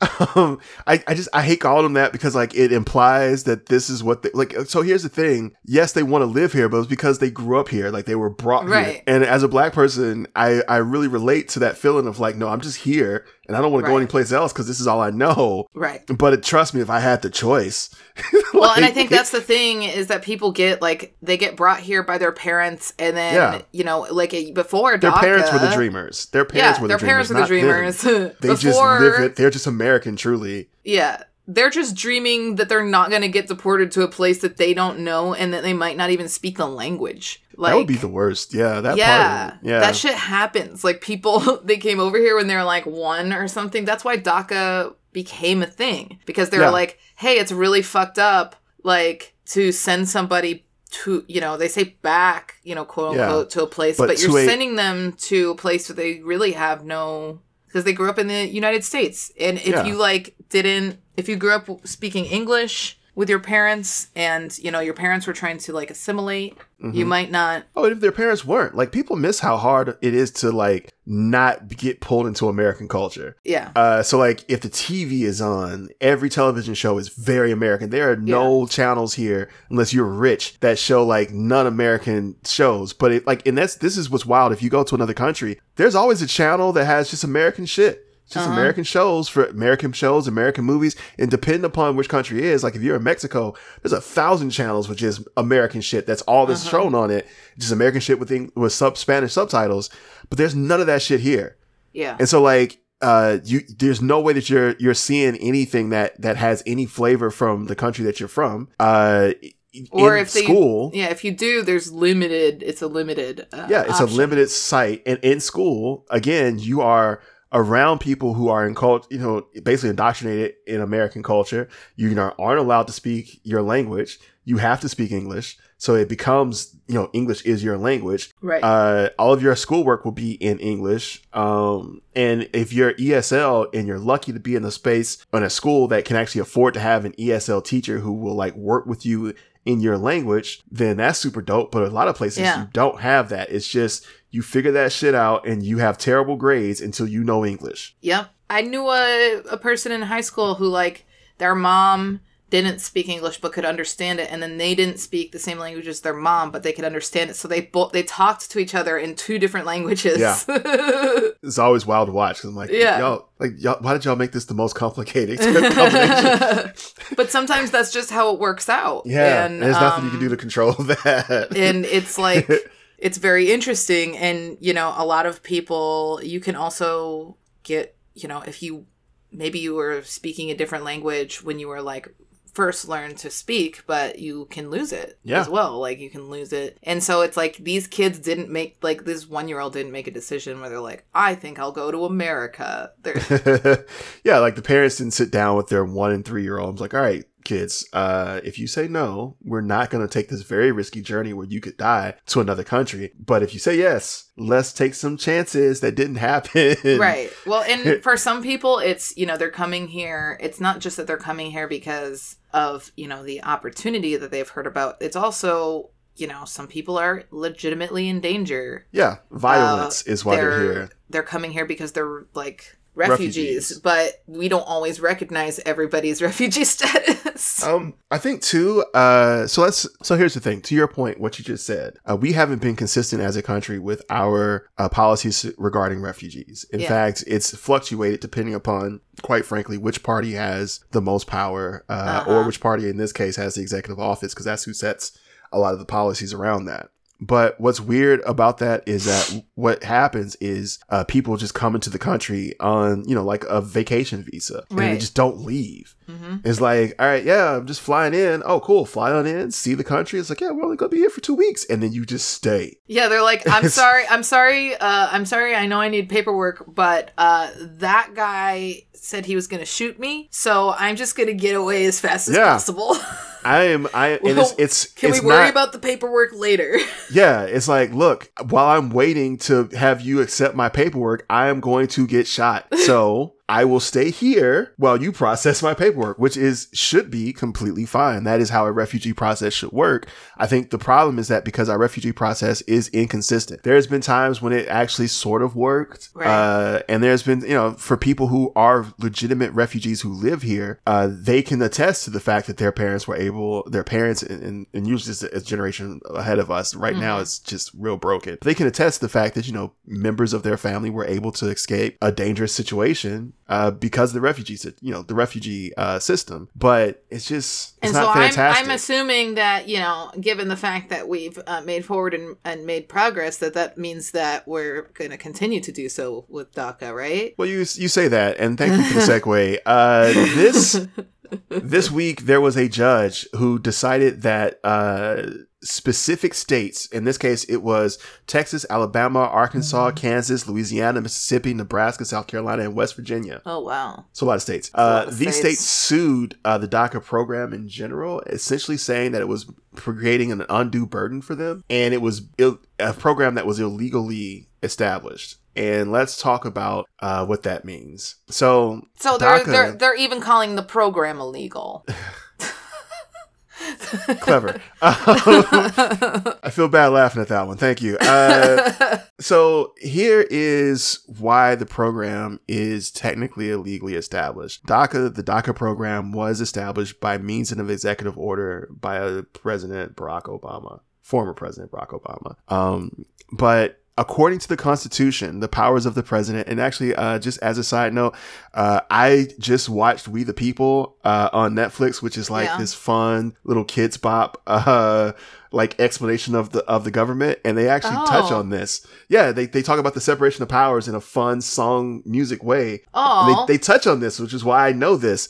um, I, I just I hate calling them that because like it implies that this is what they like. So here's the thing: yes, they want to live here, but it's because they grew up here, like they were brought here. And as a black person, I I really relate to that feeling of like, no, I'm just here, and I don't want to go Right. anyplace else because this is all I know. Right. But it, trust me, if I had the choice, Well, and I think that's the thing is that people get like they get brought here by their parents, and then Yeah. you know, like a, before their parents were the dreamers. Their parents yeah, were the their parents dreamers. were the dreamers. They just live it. They're just American, truly. yeah, they're just dreaming that they're not going to get deported to a place that they don't know, and that they might not even speak the language. Like, that would be the worst. Yeah, that yeah, part. Of it. Yeah, that shit happens. Like people, they came over here when they were like one or something. That's why DACA became a thing because they were Yeah. like, "Hey, it's really fucked up." Like to send somebody to, you know, they say back, you know, quote Yeah. unquote, to a place, But but, you're a- sending them to a place where they really have no, because they grew up in the United States, and if Yeah. you like didn't, if you grew up speaking English with your parents, and you know your parents were trying to like assimilate, you Mhm. might not Oh, and if their parents weren't, like people miss how hard it is to like not get pulled into American culture. yeah Uh, so like if the TV is on, every television show is very American. There are no channels here unless you're rich that show like non-American shows. But it like and that's this is what's wild. If you go to another country, there's always a channel that has just American shit. Just Uh-huh. American shows for American shows, American movies, and depending upon which country is, like if you're in Mexico, there's a thousand channels which is American shit. That's all that's Uh-huh. shown on it, just American shit with Eng- with sub Spanish subtitles. But there's none of that shit here. yeah And so like uh you there's no way that you're you're seeing anything that that has any flavor from the country that you're from. Uh Or in if they- school. Yeah, if you do, there's limited. It's a limited. Uh, yeah, it's a limited site and in school, again, you are around people who are in cult, you know, basically indoctrinated in American culture. You know, aren't allowed to speak your language. You have to speak English. So it becomes, you know, English is your language. right. uh, all of your schoolwork will be in English. Um, and if you're ESL and you're lucky to be in a space in a school that can actually afford to have an ESL teacher who will like work with you in your language, then that's super dope. But a lot of places Yeah. you don't have that. It's just you figure that shit out and you have terrible grades until you know English. Yep. I knew a, a person in high school who, like, their mom didn't speak English but could understand it, and then they didn't speak the same language as their mom, but they could understand it. So they both they talked to each other in two different languages. Yeah. It's always wild to watch 'cause I'm like, Yeah. y'all, like, y'all, why did y'all make this the most complicated combination? but sometimes that's just how it works out. yeah, and, there's nothing you um, can do to control that. and it's like it's very interesting and you know a lot of people you can also get you know if you maybe you were speaking a different language when you were like first learn to speak but you can lose it Yeah. as well. Like you can lose it. And so it's like these kids didn't make like this one year old didn't make a decision where they're like i think i'll go to america. Yeah, like the parents didn't sit down with their one and three year olds like, all right, kids, uh, if you say no, we're not going to take this very risky journey where you could die to another country. But if you say yes, let's take some chances that didn't happen. Right. Well, and for some people, it's, you know, they're coming here. It's not just that they're coming here because of, you know, the opportunity that they've heard about. It's also, you know, some people are legitimately in danger. Yeah. Violence uh, is why they're, they're here. They're coming here because they're like refugees, refugees, but we don't always recognize everybody's refugee status. Um, I think too. Uh, so let's. So here's the thing. To your point, what you just said, uh, we haven't been consistent as a country with our uh, policies regarding refugees. In yeah. fact, it's fluctuated depending upon, quite frankly, which party has the most power, uh, uh-huh. or which party in this case has the executive office, because that's who sets a lot of the policies around that. But what's weird about that is that what happens is uh, people just come into the country on, you know, like a vacation visa right. and they just don't leave. Mm-hmm. It's like, all right, yeah, I'm just flying in. Oh, cool. Fly on in, see the country. It's like, yeah, we're only going to be here for two weeks. And then you just stay. Yeah, they're like, I'm sorry. I'm sorry. Uh, I'm sorry. I know I need paperwork, but uh, that guy said he was going to shoot me. So I'm just going to get away as fast as yeah. possible. I am. I well, it's, it's. Can it's we worry not, about the paperwork later? yeah, it's like, look, while I'm waiting to have you accept my paperwork, I am going to get shot. So I will stay here while you process my paperwork, which is should be completely fine. That is how a refugee process should work. I think the problem is that because our refugee process is inconsistent, there's been times when it actually sort of worked. Right. Uh, and there's been, you know, for people who are legitimate refugees who live here, uh, they can attest to the fact that their parents were able, their parents, and, and usually it's a generation ahead of us. Right mm-hmm. now, it's just real broken. They can attest to the fact that, you know, members of their family were able to escape a dangerous situation uh, because the refugee, you know, the refugee uh, system. But it's just it's and so I'm, I'm assuming that you know, given the fact that we've uh, made forward and, and made progress, that that means that we're going to continue to do so with DACA, right? Well, you you say that, and thank you for the segue. Uh, this this week there was a judge who decided that uh, specific states. In this case, it was Texas, Alabama, Arkansas, mm-hmm. Kansas, Louisiana, Mississippi, Nebraska, South Carolina, and West Virginia. Oh wow! So a lot of states. Uh, of these states, states sued uh, the DACA program in general, essentially saying that it was creating an undue burden for them, and it was Ill- a program that was illegally established and let's talk about uh, what that means. So, so they're DACA, they're they're even calling the program illegal. Clever. I feel bad laughing at that one. Thank you. Uh, so here is why the program is technically illegally established. DACA, the DACA program was established by means of an executive order by a President Barack Obama, former President Barack Obama. Um, but according to the Constitution, the powers of the president, and actually, uh, just as a side note, uh, I just watched We the People uh, on Netflix, which is like yeah. this fun little kids bop. Uh, like explanation of the of the government and they actually oh. touch on this yeah they, they talk about the separation of powers in a fun song music way oh they, they touch on this which is why i know this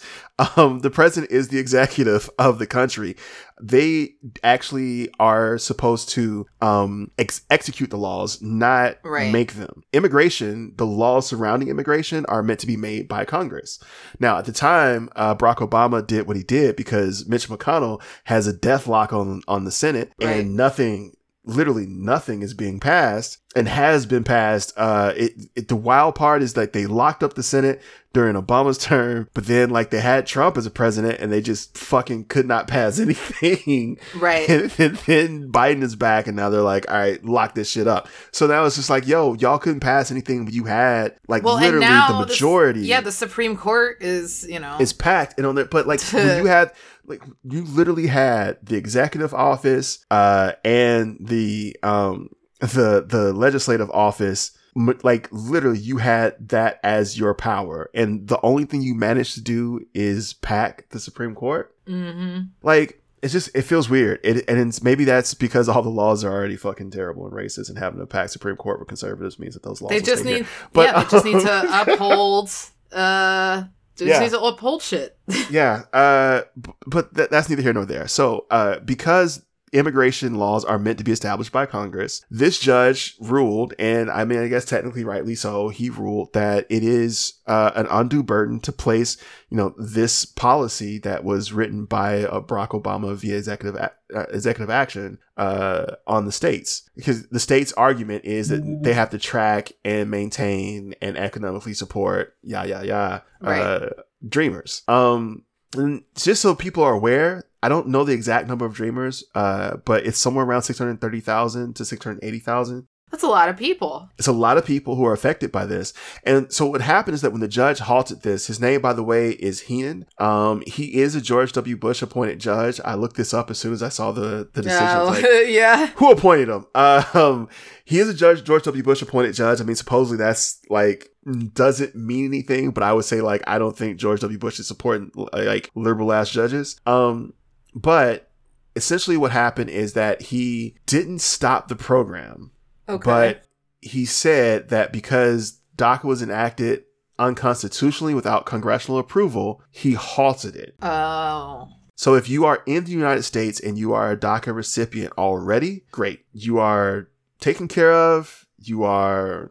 um the president is the executive of the country they actually are supposed to um ex- execute the laws not right. make them immigration the laws surrounding immigration are meant to be made by congress now at the time uh, barack obama did what he did because mitch mcconnell has a death lock on on the senate right. and nothing literally nothing is being passed and has been passed. Uh, it, it, the wild part is that they locked up the Senate during Obama's term, but then like they had Trump as a president and they just fucking could not pass anything. Right. And, and then Biden is back and now they're like, all right, lock this shit up. So now it's just like, yo, y'all couldn't pass anything, but you had like well, literally the majority. The, yeah, the Supreme Court is, you know, is packed and on there, but like you had like you literally had the executive office uh and the um the the legislative office like literally you had that as your power and the only thing you managed to do is pack the supreme court mm-hmm. like it's just it feels weird it, and it's, maybe that's because all the laws are already fucking terrible and racist and having a packed supreme court with conservatives means that those laws they just need here. but yeah, they just need to uphold uh just yeah. to uphold shit. yeah. Uh, but th- that's neither here nor there. So, uh, because immigration laws are meant to be established by Congress. This judge ruled, and I mean, I guess technically rightly so, he ruled that it is uh, an undue burden to place, you know, this policy that was written by uh, Barack Obama via executive a- uh, executive action uh, on the states, because the states' argument is that they have to track and maintain and economically support, yeah, yeah, yeah, Right. uh, dreamers. Um, and just so people are aware, I don't know the exact number of dreamers, uh, but it's somewhere around 630,000 to 680,000. That's a lot of people. It's a lot of people who are affected by this. And so what happened is that when the judge halted this, his name, by the way, is Heenan. Um, he is a George W. Bush appointed judge. I looked this up as soon as I saw the, the decision. I like, yeah. who appointed him? Um, he is a judge, George W. Bush appointed judge. I mean, supposedly that's like doesn't mean anything, but I would say like I don't think George W. Bush is supporting like liberal ass judges. Um, but essentially what happened is that he didn't stop the program, Okay. but he said that because DACA was enacted unconstitutionally without congressional approval, he halted it. oh. So if you are in the United States and you are a DACA recipient already, great. You are taken care of. You are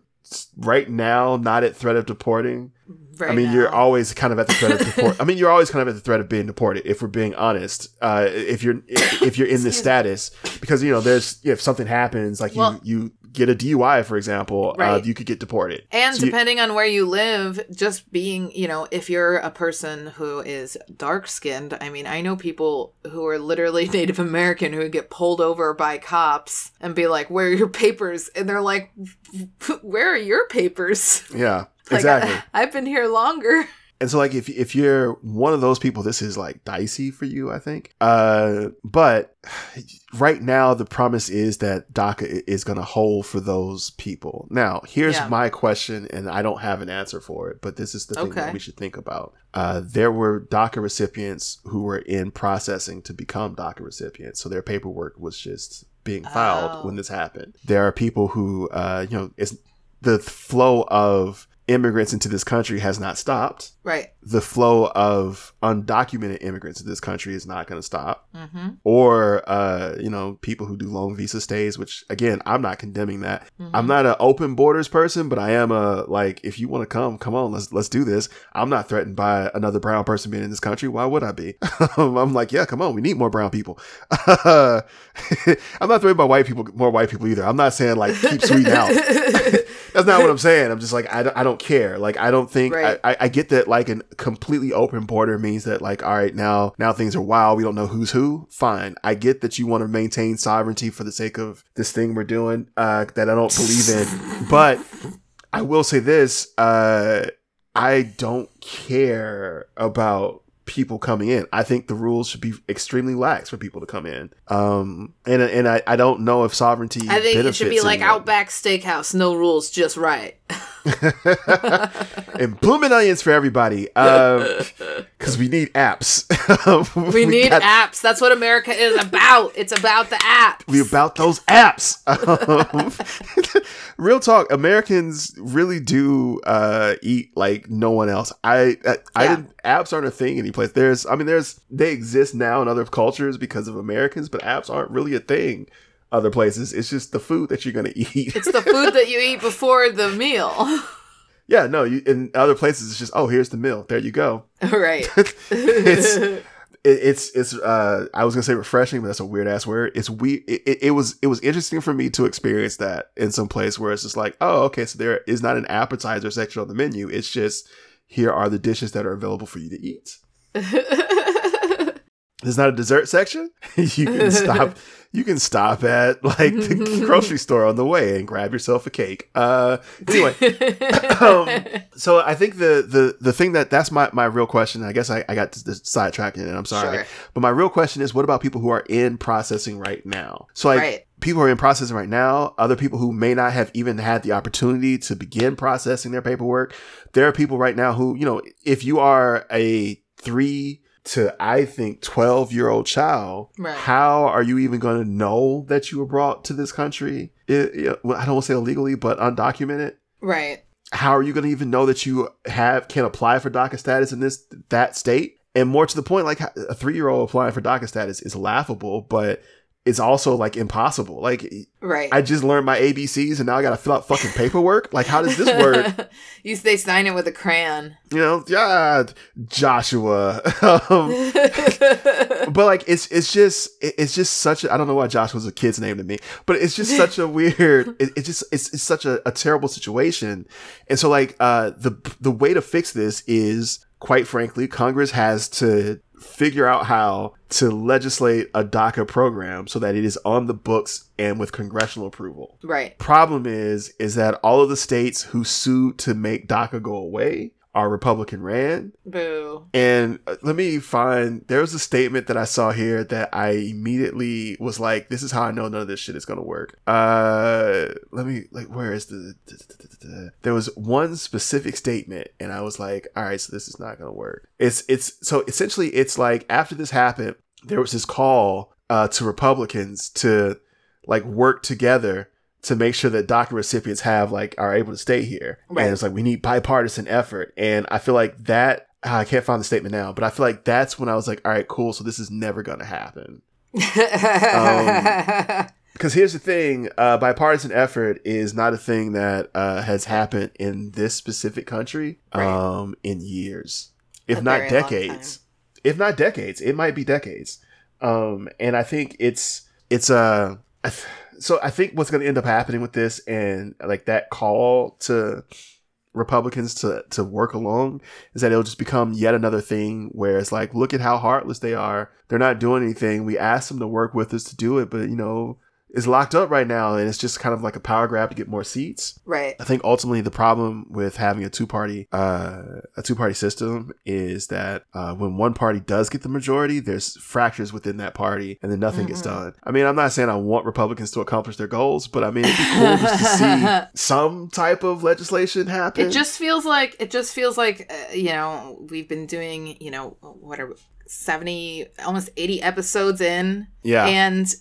right now not at threat of deporting. Right I mean, now. you're always kind of at the threat of deport. I mean, you're always kind of at the threat of being deported. If we're being honest, uh, if you're if, if you're in this status, because you know, there's if something happens, like Well- you you get a DUI, for example, uh, you could get deported. And So you- depending on where you live, just being, you know, if you're a person who is dark skinned, I mean, I know people who are literally Native American who get pulled over by cops and be like, Where are your papers? And they're like, Where are your papers? yeah, Like, exactly. I, have been here longer. And so, like, if if you're one of those people, this is like dicey for you, I think. Uh, but right now, the promise is that DACA is going to hold for those people. Now, here's Yeah. my question, and I don't have an answer for it, but this is the thing Okay. that we should think about. Uh, there were DACA recipients who were in processing to become DACA recipients, so their paperwork was just being filed Oh. when this happened. There are people who, uh, you know, it's the flow of immigrants into this country has not stopped. Right. the flow of undocumented immigrants in this country is not going to stop. Mm-hmm. or uh you know people who do long visa stays which again i'm not condemning that. Mhm. i'm not an open borders person but i am a like if you want to come come on let's let's do this. I'm not threatened by another brown person being in this country. Why would i be? I'm like yeah come on we need more brown people. I'm not threatened by white people more white people either. I'm not saying like keep sweet out that's not what I'm saying. I'm just like I don't, I don't care. Like I don't think Right. I, I, I get that like a completely open border means that like all right now now things are wild. We don't know who's who. Fine. I get that you want to maintain sovereignty for the sake of this thing we're doing uh, that I don't believe in. But I will say this: uh, I don't care about people coming in. I think the rules should be extremely lax for people to come in. Um, and and I, I don't know if sovereignty. I think it should be like anyone. Outback Steakhouse, no rules, just right. and blooming onions for everybody because we need apps We, need got- apps. That's what America is about. It's about the apps. we about those apps Um, real talk americans really do uh eat like no one else i i, I Yeah. didn't apps aren't a thing anyplace there's i mean there's they exist now in other cultures because of americans but apps aren't really a thing other places it's just the food that you're gonna eat It's the food that you eat before the meal. yeah no you in other places it's just oh here's the meal there you go right. it's it, it's it's uh I was gonna say refreshing, but that's a weird ass word. It's we it, it, it was it was interesting for me to experience that in some place where it's just like, oh, okay, so there is not an appetizer section on the menu. It's just here are the dishes that are available for you to eat. There's not a dessert section. you can stop. You can stop at like the grocery store on the way and grab yourself a cake. Uh, anyway, um, so I think the the the thing that that's my my real question. I guess I, I got to sidetracking and I'm sorry, Sure. but my real question is, what about people who are in processing right now? So like Right. people who are in processing right now, other people who may not have even had the opportunity to begin processing their paperwork. There are people right now who you know, if you are a three to I think 12 year old child, Right. how are you even going to know that you were brought to this country? It, well, I don't want to say illegally, but undocumented. right. How are you going to even know that you have can apply for DACA status in this that state? And more to the point, like a three year old applying for DACA status is laughable, but is also like impossible. Like right. I just learned my ABCs and now I gotta fill out fucking paperwork. like how does this work? you they sign it with a crayon. You know, yeah, Joshua. Um, but like it's it's just it's just such a I don't know why Josh was a kid's name to me, but it's just such a weird. It, it's just it's it's such a, a terrible situation, and so like uh the the way to fix this is quite frankly Congress has to figure out how to legislate a DACA program so that it is on the books and with congressional approval. Right. Problem is, is that all of the states who sued to make DACA go away are Republican ran. Boo. And uh, let me find, there was a statement that I saw here that I immediately was like, this is how I know none of this shit is going to work. Uh, let me, like, where is the, there was one specific statement and I was like, all right, so this is not going to work. It's, it's, so essentially it's like after this happened, there was this call, uh, to Republicans to like work together to make sure that DACA recipients have like are able to stay here. Right. And it's like we need bipartisan effort. And I feel like that ah, I can't find the statement now, but I feel like that's when I was like, all right, cool. So this is never going to happen. um, because here's the thing uh, bipartisan effort is not a thing that uh, has happened in this specific country right. um, in years if a not decades if not decades it might be decades um, and i think it's it's a uh, so I think what's going to end up happening with this and like that call to Republicans to to work along is that it'll just become yet another thing where it's like, look at how heartless they are. They're not doing anything. We asked them to work with us to do it, but you know, is locked up right now and it's just kind of like a power grab to get more seats. Right. I think ultimately the problem with having a two party uh, a two party system is that uh, when one party does get the majority, there's fractures within that party and then nothing mm-hmm. gets done. I mean, I'm not saying I want Republicans to accomplish their goals, but I mean it'd be cool just to see some type of legislation happen. It just feels like it just feels like uh, you know, we've been doing, you know, what are 70 almost 80 episodes in. Yeah. And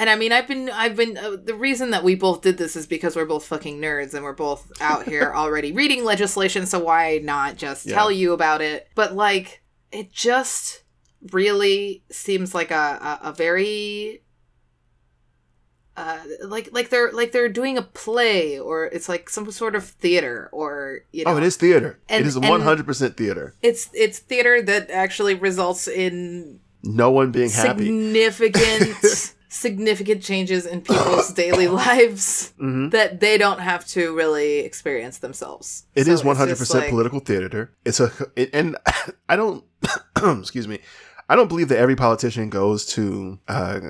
and I mean, I've been, I've been. Uh, the reason that we both did this is because we're both fucking nerds, and we're both out here already reading legislation. So why not just yeah. tell you about it? But like, it just really seems like a a, a very uh, like like they're like they're doing a play or it's like some sort of theater or you know. Oh, it is theater. And, it is one hundred percent theater. It's it's theater that actually results in no one being happy. Significant significant changes in people's daily lives mm-hmm. that they don't have to really experience themselves. It so is 100% like, political theater. It's a it, and I don't excuse me. I don't believe that every politician goes to uh,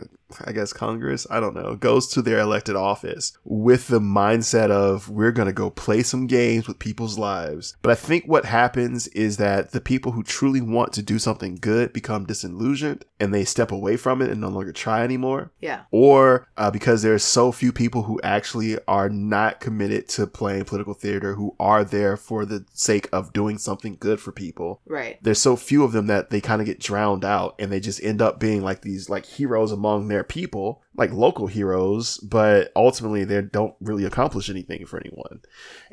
I guess Congress, I don't know, goes to their elected office with the mindset of we're going to go play some games with people's lives. But I think what happens is that the people who truly want to do something good become disillusioned and they step away from it and no longer try anymore. Yeah. Or uh, because there's so few people who actually are not committed to playing political theater, who are there for the sake of doing something good for people. Right. There's so few of them that they kind of get drowned out and they just end up being like these like heroes among their people, like local heroes, but ultimately they don't really accomplish anything for anyone.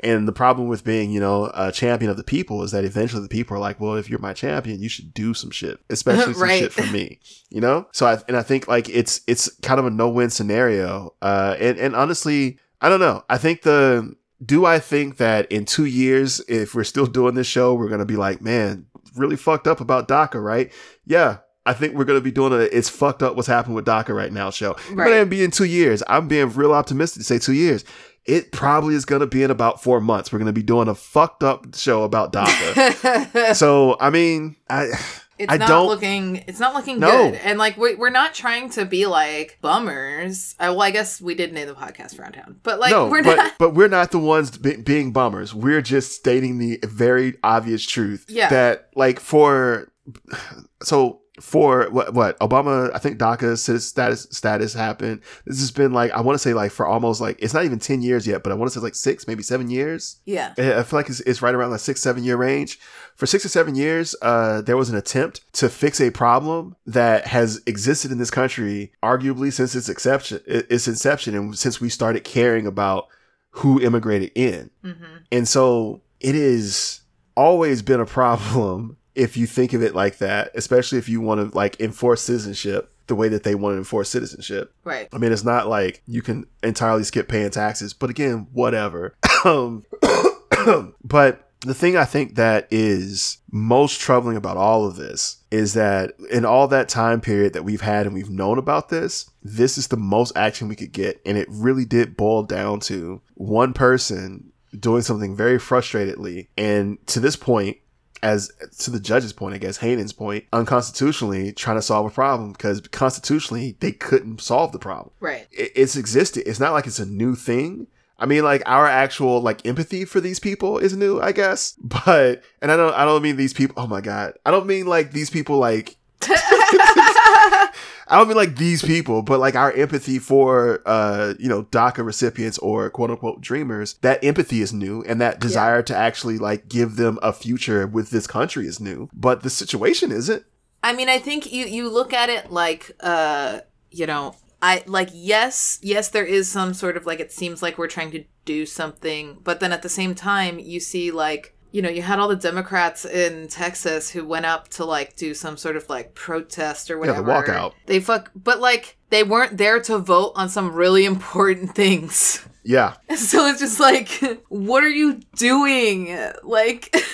And the problem with being, you know, a champion of the people is that eventually the people are like, well, if you're my champion, you should do some shit, especially some right. shit for me, you know? So I, and I think like it's, it's kind of a no-win scenario. Uh, and, and honestly, I don't know. I think the, do I think that in two years, if we're still doing this show, we're going to be like, man, really fucked up about DACA, right? Yeah, I think we're gonna be doing a it's fucked up what's happening with DACA right now show. Right. It be in two years. I'm being real optimistic to say two years. It probably is gonna be in about four months. We're gonna be doing a fucked up show about DACA. so I mean, I it's I not don't, looking it's not looking no. good and like we, we're not trying to be like bummers uh, well i guess we did name the podcast Frown Town but like no, we're but, not but we're not the ones be- being bummers we're just stating the very obvious truth yeah. that like for so for what what Obama I think DACA status status happened. This has been like I want to say like for almost like it's not even ten years yet, but I want to say like six maybe seven years. Yeah, I feel like it's, it's right around the six seven year range. For six or seven years, uh, there was an attempt to fix a problem that has existed in this country arguably since its inception, its inception, and since we started caring about who immigrated in, mm-hmm. and so it is always been a problem if you think of it like that, especially if you want to like enforce citizenship the way that they want to enforce citizenship. Right. I mean, it's not like you can entirely skip paying taxes, but again, whatever. um, but the thing I think that is most troubling about all of this is that in all that time period that we've had and we've known about this, this is the most action we could get. And it really did boil down to one person doing something very frustratedly. And to this point, as to the judge's point, I guess Haydn's point, unconstitutionally trying to solve a problem because constitutionally they couldn't solve the problem. Right. It- It's existed. It's not like it's a new thing. I mean, like our actual like empathy for these people is new, I guess. But and I don't I don't mean these people. Oh my god, I don't mean like these people like I don't mean like these people, but like our empathy for, uh, you know, DACA recipients or quote unquote dreamers, that empathy is new and that desire to actually like give them a future with this country is new. But the situation isn't. I mean, I think you you look at it like uh, you know, I like yes, yes there is some sort of like it seems like we're trying to do something, but then at the same time you see like you know, you had all the Democrats in Texas who went up to like do some sort of like protest or Yeah, the whatever. walkout. They fuck, but like they weren't there to vote on some really important things. Yeah. So it's just like, what are you doing? Like,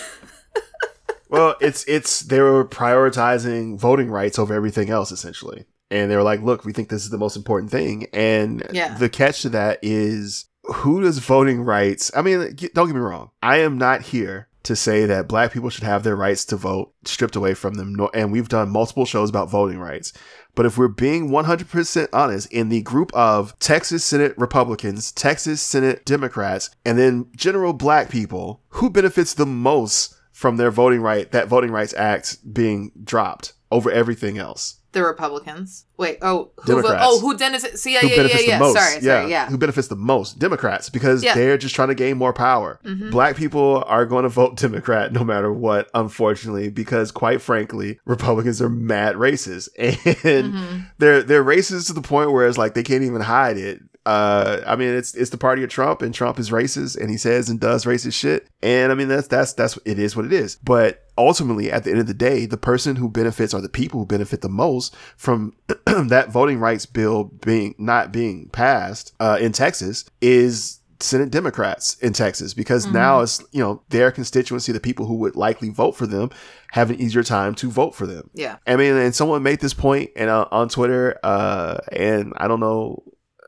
Well, it's it's they were prioritizing voting rights over everything else essentially. And they were like, "Look, we think this is the most important thing." And Yeah. the catch to that is who does voting rights? I mean, don't get me wrong. I am not here to say that black people should have their rights to vote stripped away from them. And we've done multiple shows about voting rights. But if we're being 100% honest, in the group of Texas Senate Republicans, Texas Senate Democrats, and then general black people, who benefits the most from their voting right, that Voting Rights Act being dropped over everything else? The Republicans. Wait, oh, who vo- Democrats. oh, who benefits? See, yeah, who yeah, yeah, benefits yeah. the most. Sorry, sorry, yeah. Who benefits the most? Democrats, because Yeah. Mm-hmm. they're just trying to gain more power. Black people are going to vote Democrat no matter what, unfortunately, because quite frankly, Republicans are mad racist. And Mm-hmm. they're they're racist to the point where it's like they can't even hide it. Uh, I mean, it's it's the party of Trump, and Trump is racist, and he says and does racist shit. And I mean, that's that's that's it is what it is. But ultimately, at the end of the day, the person who benefits are the people who benefit the most from that voting rights bill being not being passed uh, in Texas is Senate Democrats in Texas because now it's you know their constituency, the people who would likely vote for them, have an easier time to vote for them. Yeah. I mean, and someone made this point and uh, on Twitter, uh, and I don't know,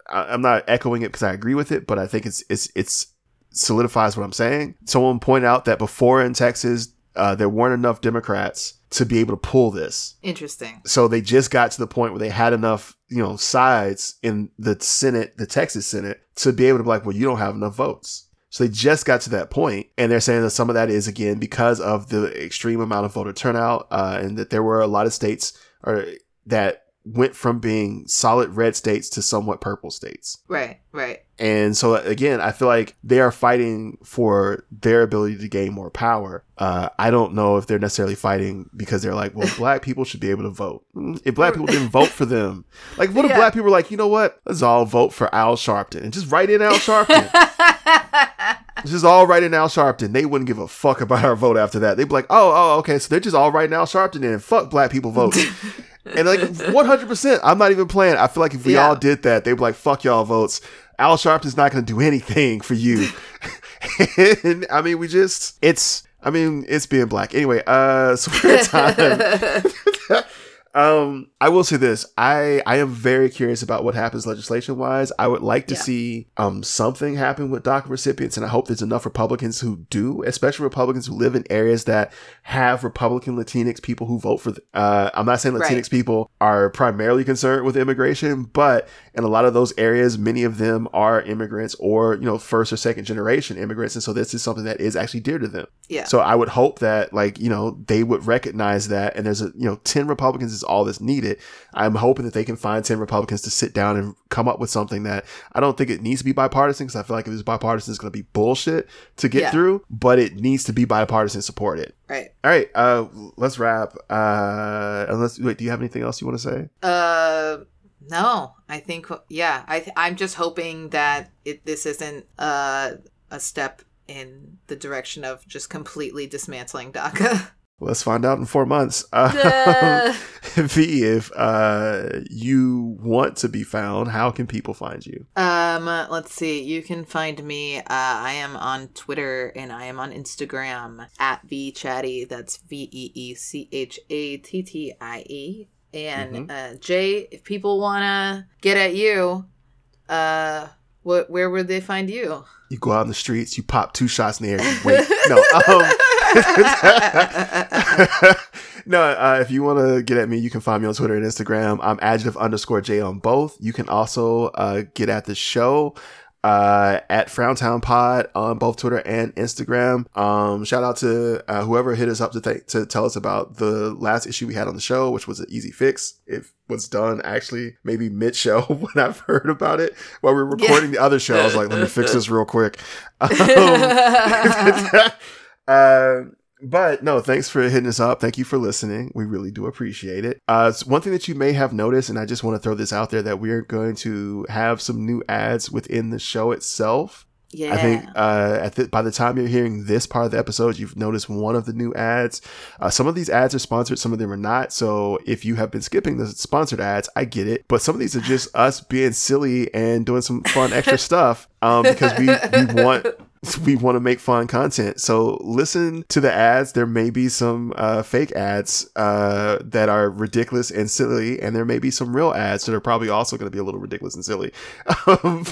I'm not echoing it because I agree with it, but I think it's it's it's solidifies what I'm saying. Someone pointed out that before in Texas, uh, there weren't enough Democrats to be able to pull this, Interesting. so they just got to the point where they had enough, you know, sides in the Senate, the Texas Senate, to be able to be like, well, you don't have enough votes. So they just got to that point, and they're saying that some of that is again because of the extreme amount of voter turnout, uh, and that there were a lot of states or that went from being solid red states to somewhat purple states. Right, right. And so again, I feel like they are fighting for their ability to gain more power. Uh, I don't know if they're necessarily fighting because they're like, well, black people should be able to vote. Mm, If black people didn't vote for them, like, what if Yeah. black people were like, you know what? Let's all vote for Al Sharpton and just write in Al Sharpton. just all write in Al Sharpton. They wouldn't give a fuck about our vote after that. They'd be like, oh, oh, okay, so they're just all right Al Sharpton and fuck black people vote. And like 100%, I'm not even playing. I feel like if we Yeah. all did that, they'd be like, fuck y'all votes. Al Sharpton's not going to do anything for you. and I mean, we just, it's, I mean, it's being black. Anyway, uh, so time. um, I will say this. I, I am very curious about what happens legislation wise. I would like to Yeah. see, um, something happen with DACA recipients. And I hope there's enough Republicans who do, especially Republicans who live in areas that have Republican Latinx people who vote for, th- uh, I'm not saying Latinx Right. people are primarily concerned with immigration, but in a lot of those areas, many of them are immigrants or, you know, first or second generation immigrants. And so this is something that is actually dear to them. Yeah. So I would hope that, like, you know, they would recognize that. And there's a, you know, 10 Republicans is all that's needed. I'm hoping that they can find 10 Republicans to sit down and come up with something that I don't think it needs to be bipartisan because I feel like if it's bipartisan, it's going to be bullshit to get Yeah. through, but it needs to be bipartisan supported. right. All right, uh, let's wrap. Uh, unless wait, do you have anything else you want to say? Uh, no. I think yeah. I th- I'm just hoping that it this isn't uh a step in the direction of just completely dismantling DACA. Let's find out in four months. Uh, Vee, if uh, you want to be found, how can people find you? Um, let's see. You can find me. Uh, I am on Twitter and I am on Instagram at veechattie. That's V E E C H A T T I E. And uh, Jay, if people wanna get at you, uh, what where would they find you? You go out in the streets, you pop two shots in the air, wait. no, um, no. Uh, if you want to get at me, you can find me on Twitter and Instagram. I'm adjective underscore J on both. You can also uh, get at the show uh, at Frowntown Pod on both Twitter and Instagram. Um, shout out to uh, whoever hit us up to th- to tell us about the last issue we had on the show, which was an easy fix. It was done actually maybe mid show when I've heard about it while we were recording the other show. I was like, let me fix this real quick. Um, uh, but no, thanks for hitting us up. Thank you for listening. We really do appreciate it. Uh, one thing that you may have noticed, and I just want to throw this out there that we're going to have some new ads within the show itself. Yeah. I think uh, at the, by the time you're hearing this part of the episode, you've noticed one of the new ads. Uh, some of these ads are sponsored, some of them are not. So if you have been skipping the sponsored ads, I get it. But some of these are just us being silly and doing some fun extra stuff um, because we, we want we want to make fun content. So listen to the ads. There may be some uh, fake ads uh, that are ridiculous and silly, and there may be some real ads that are probably also going to be a little ridiculous and silly.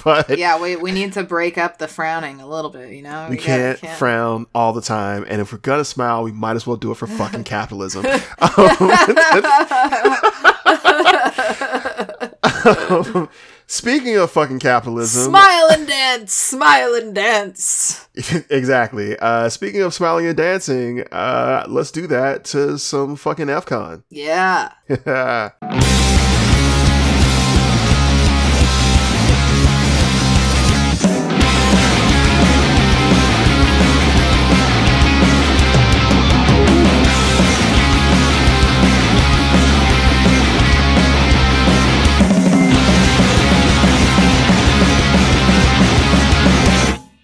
but yeah, we, we need to break up the frowning a little bit, you know? we gotta- can't, frown all the time, and if we're gonna smile, we might as well do it for fucking capitalism. Um, Speaking of fucking capitalism, Smile and dance, smile and dance. exactly. Uh, speaking of smiling and dancing, uh, let's do that to some fucking FCon. Yeah. Yeah.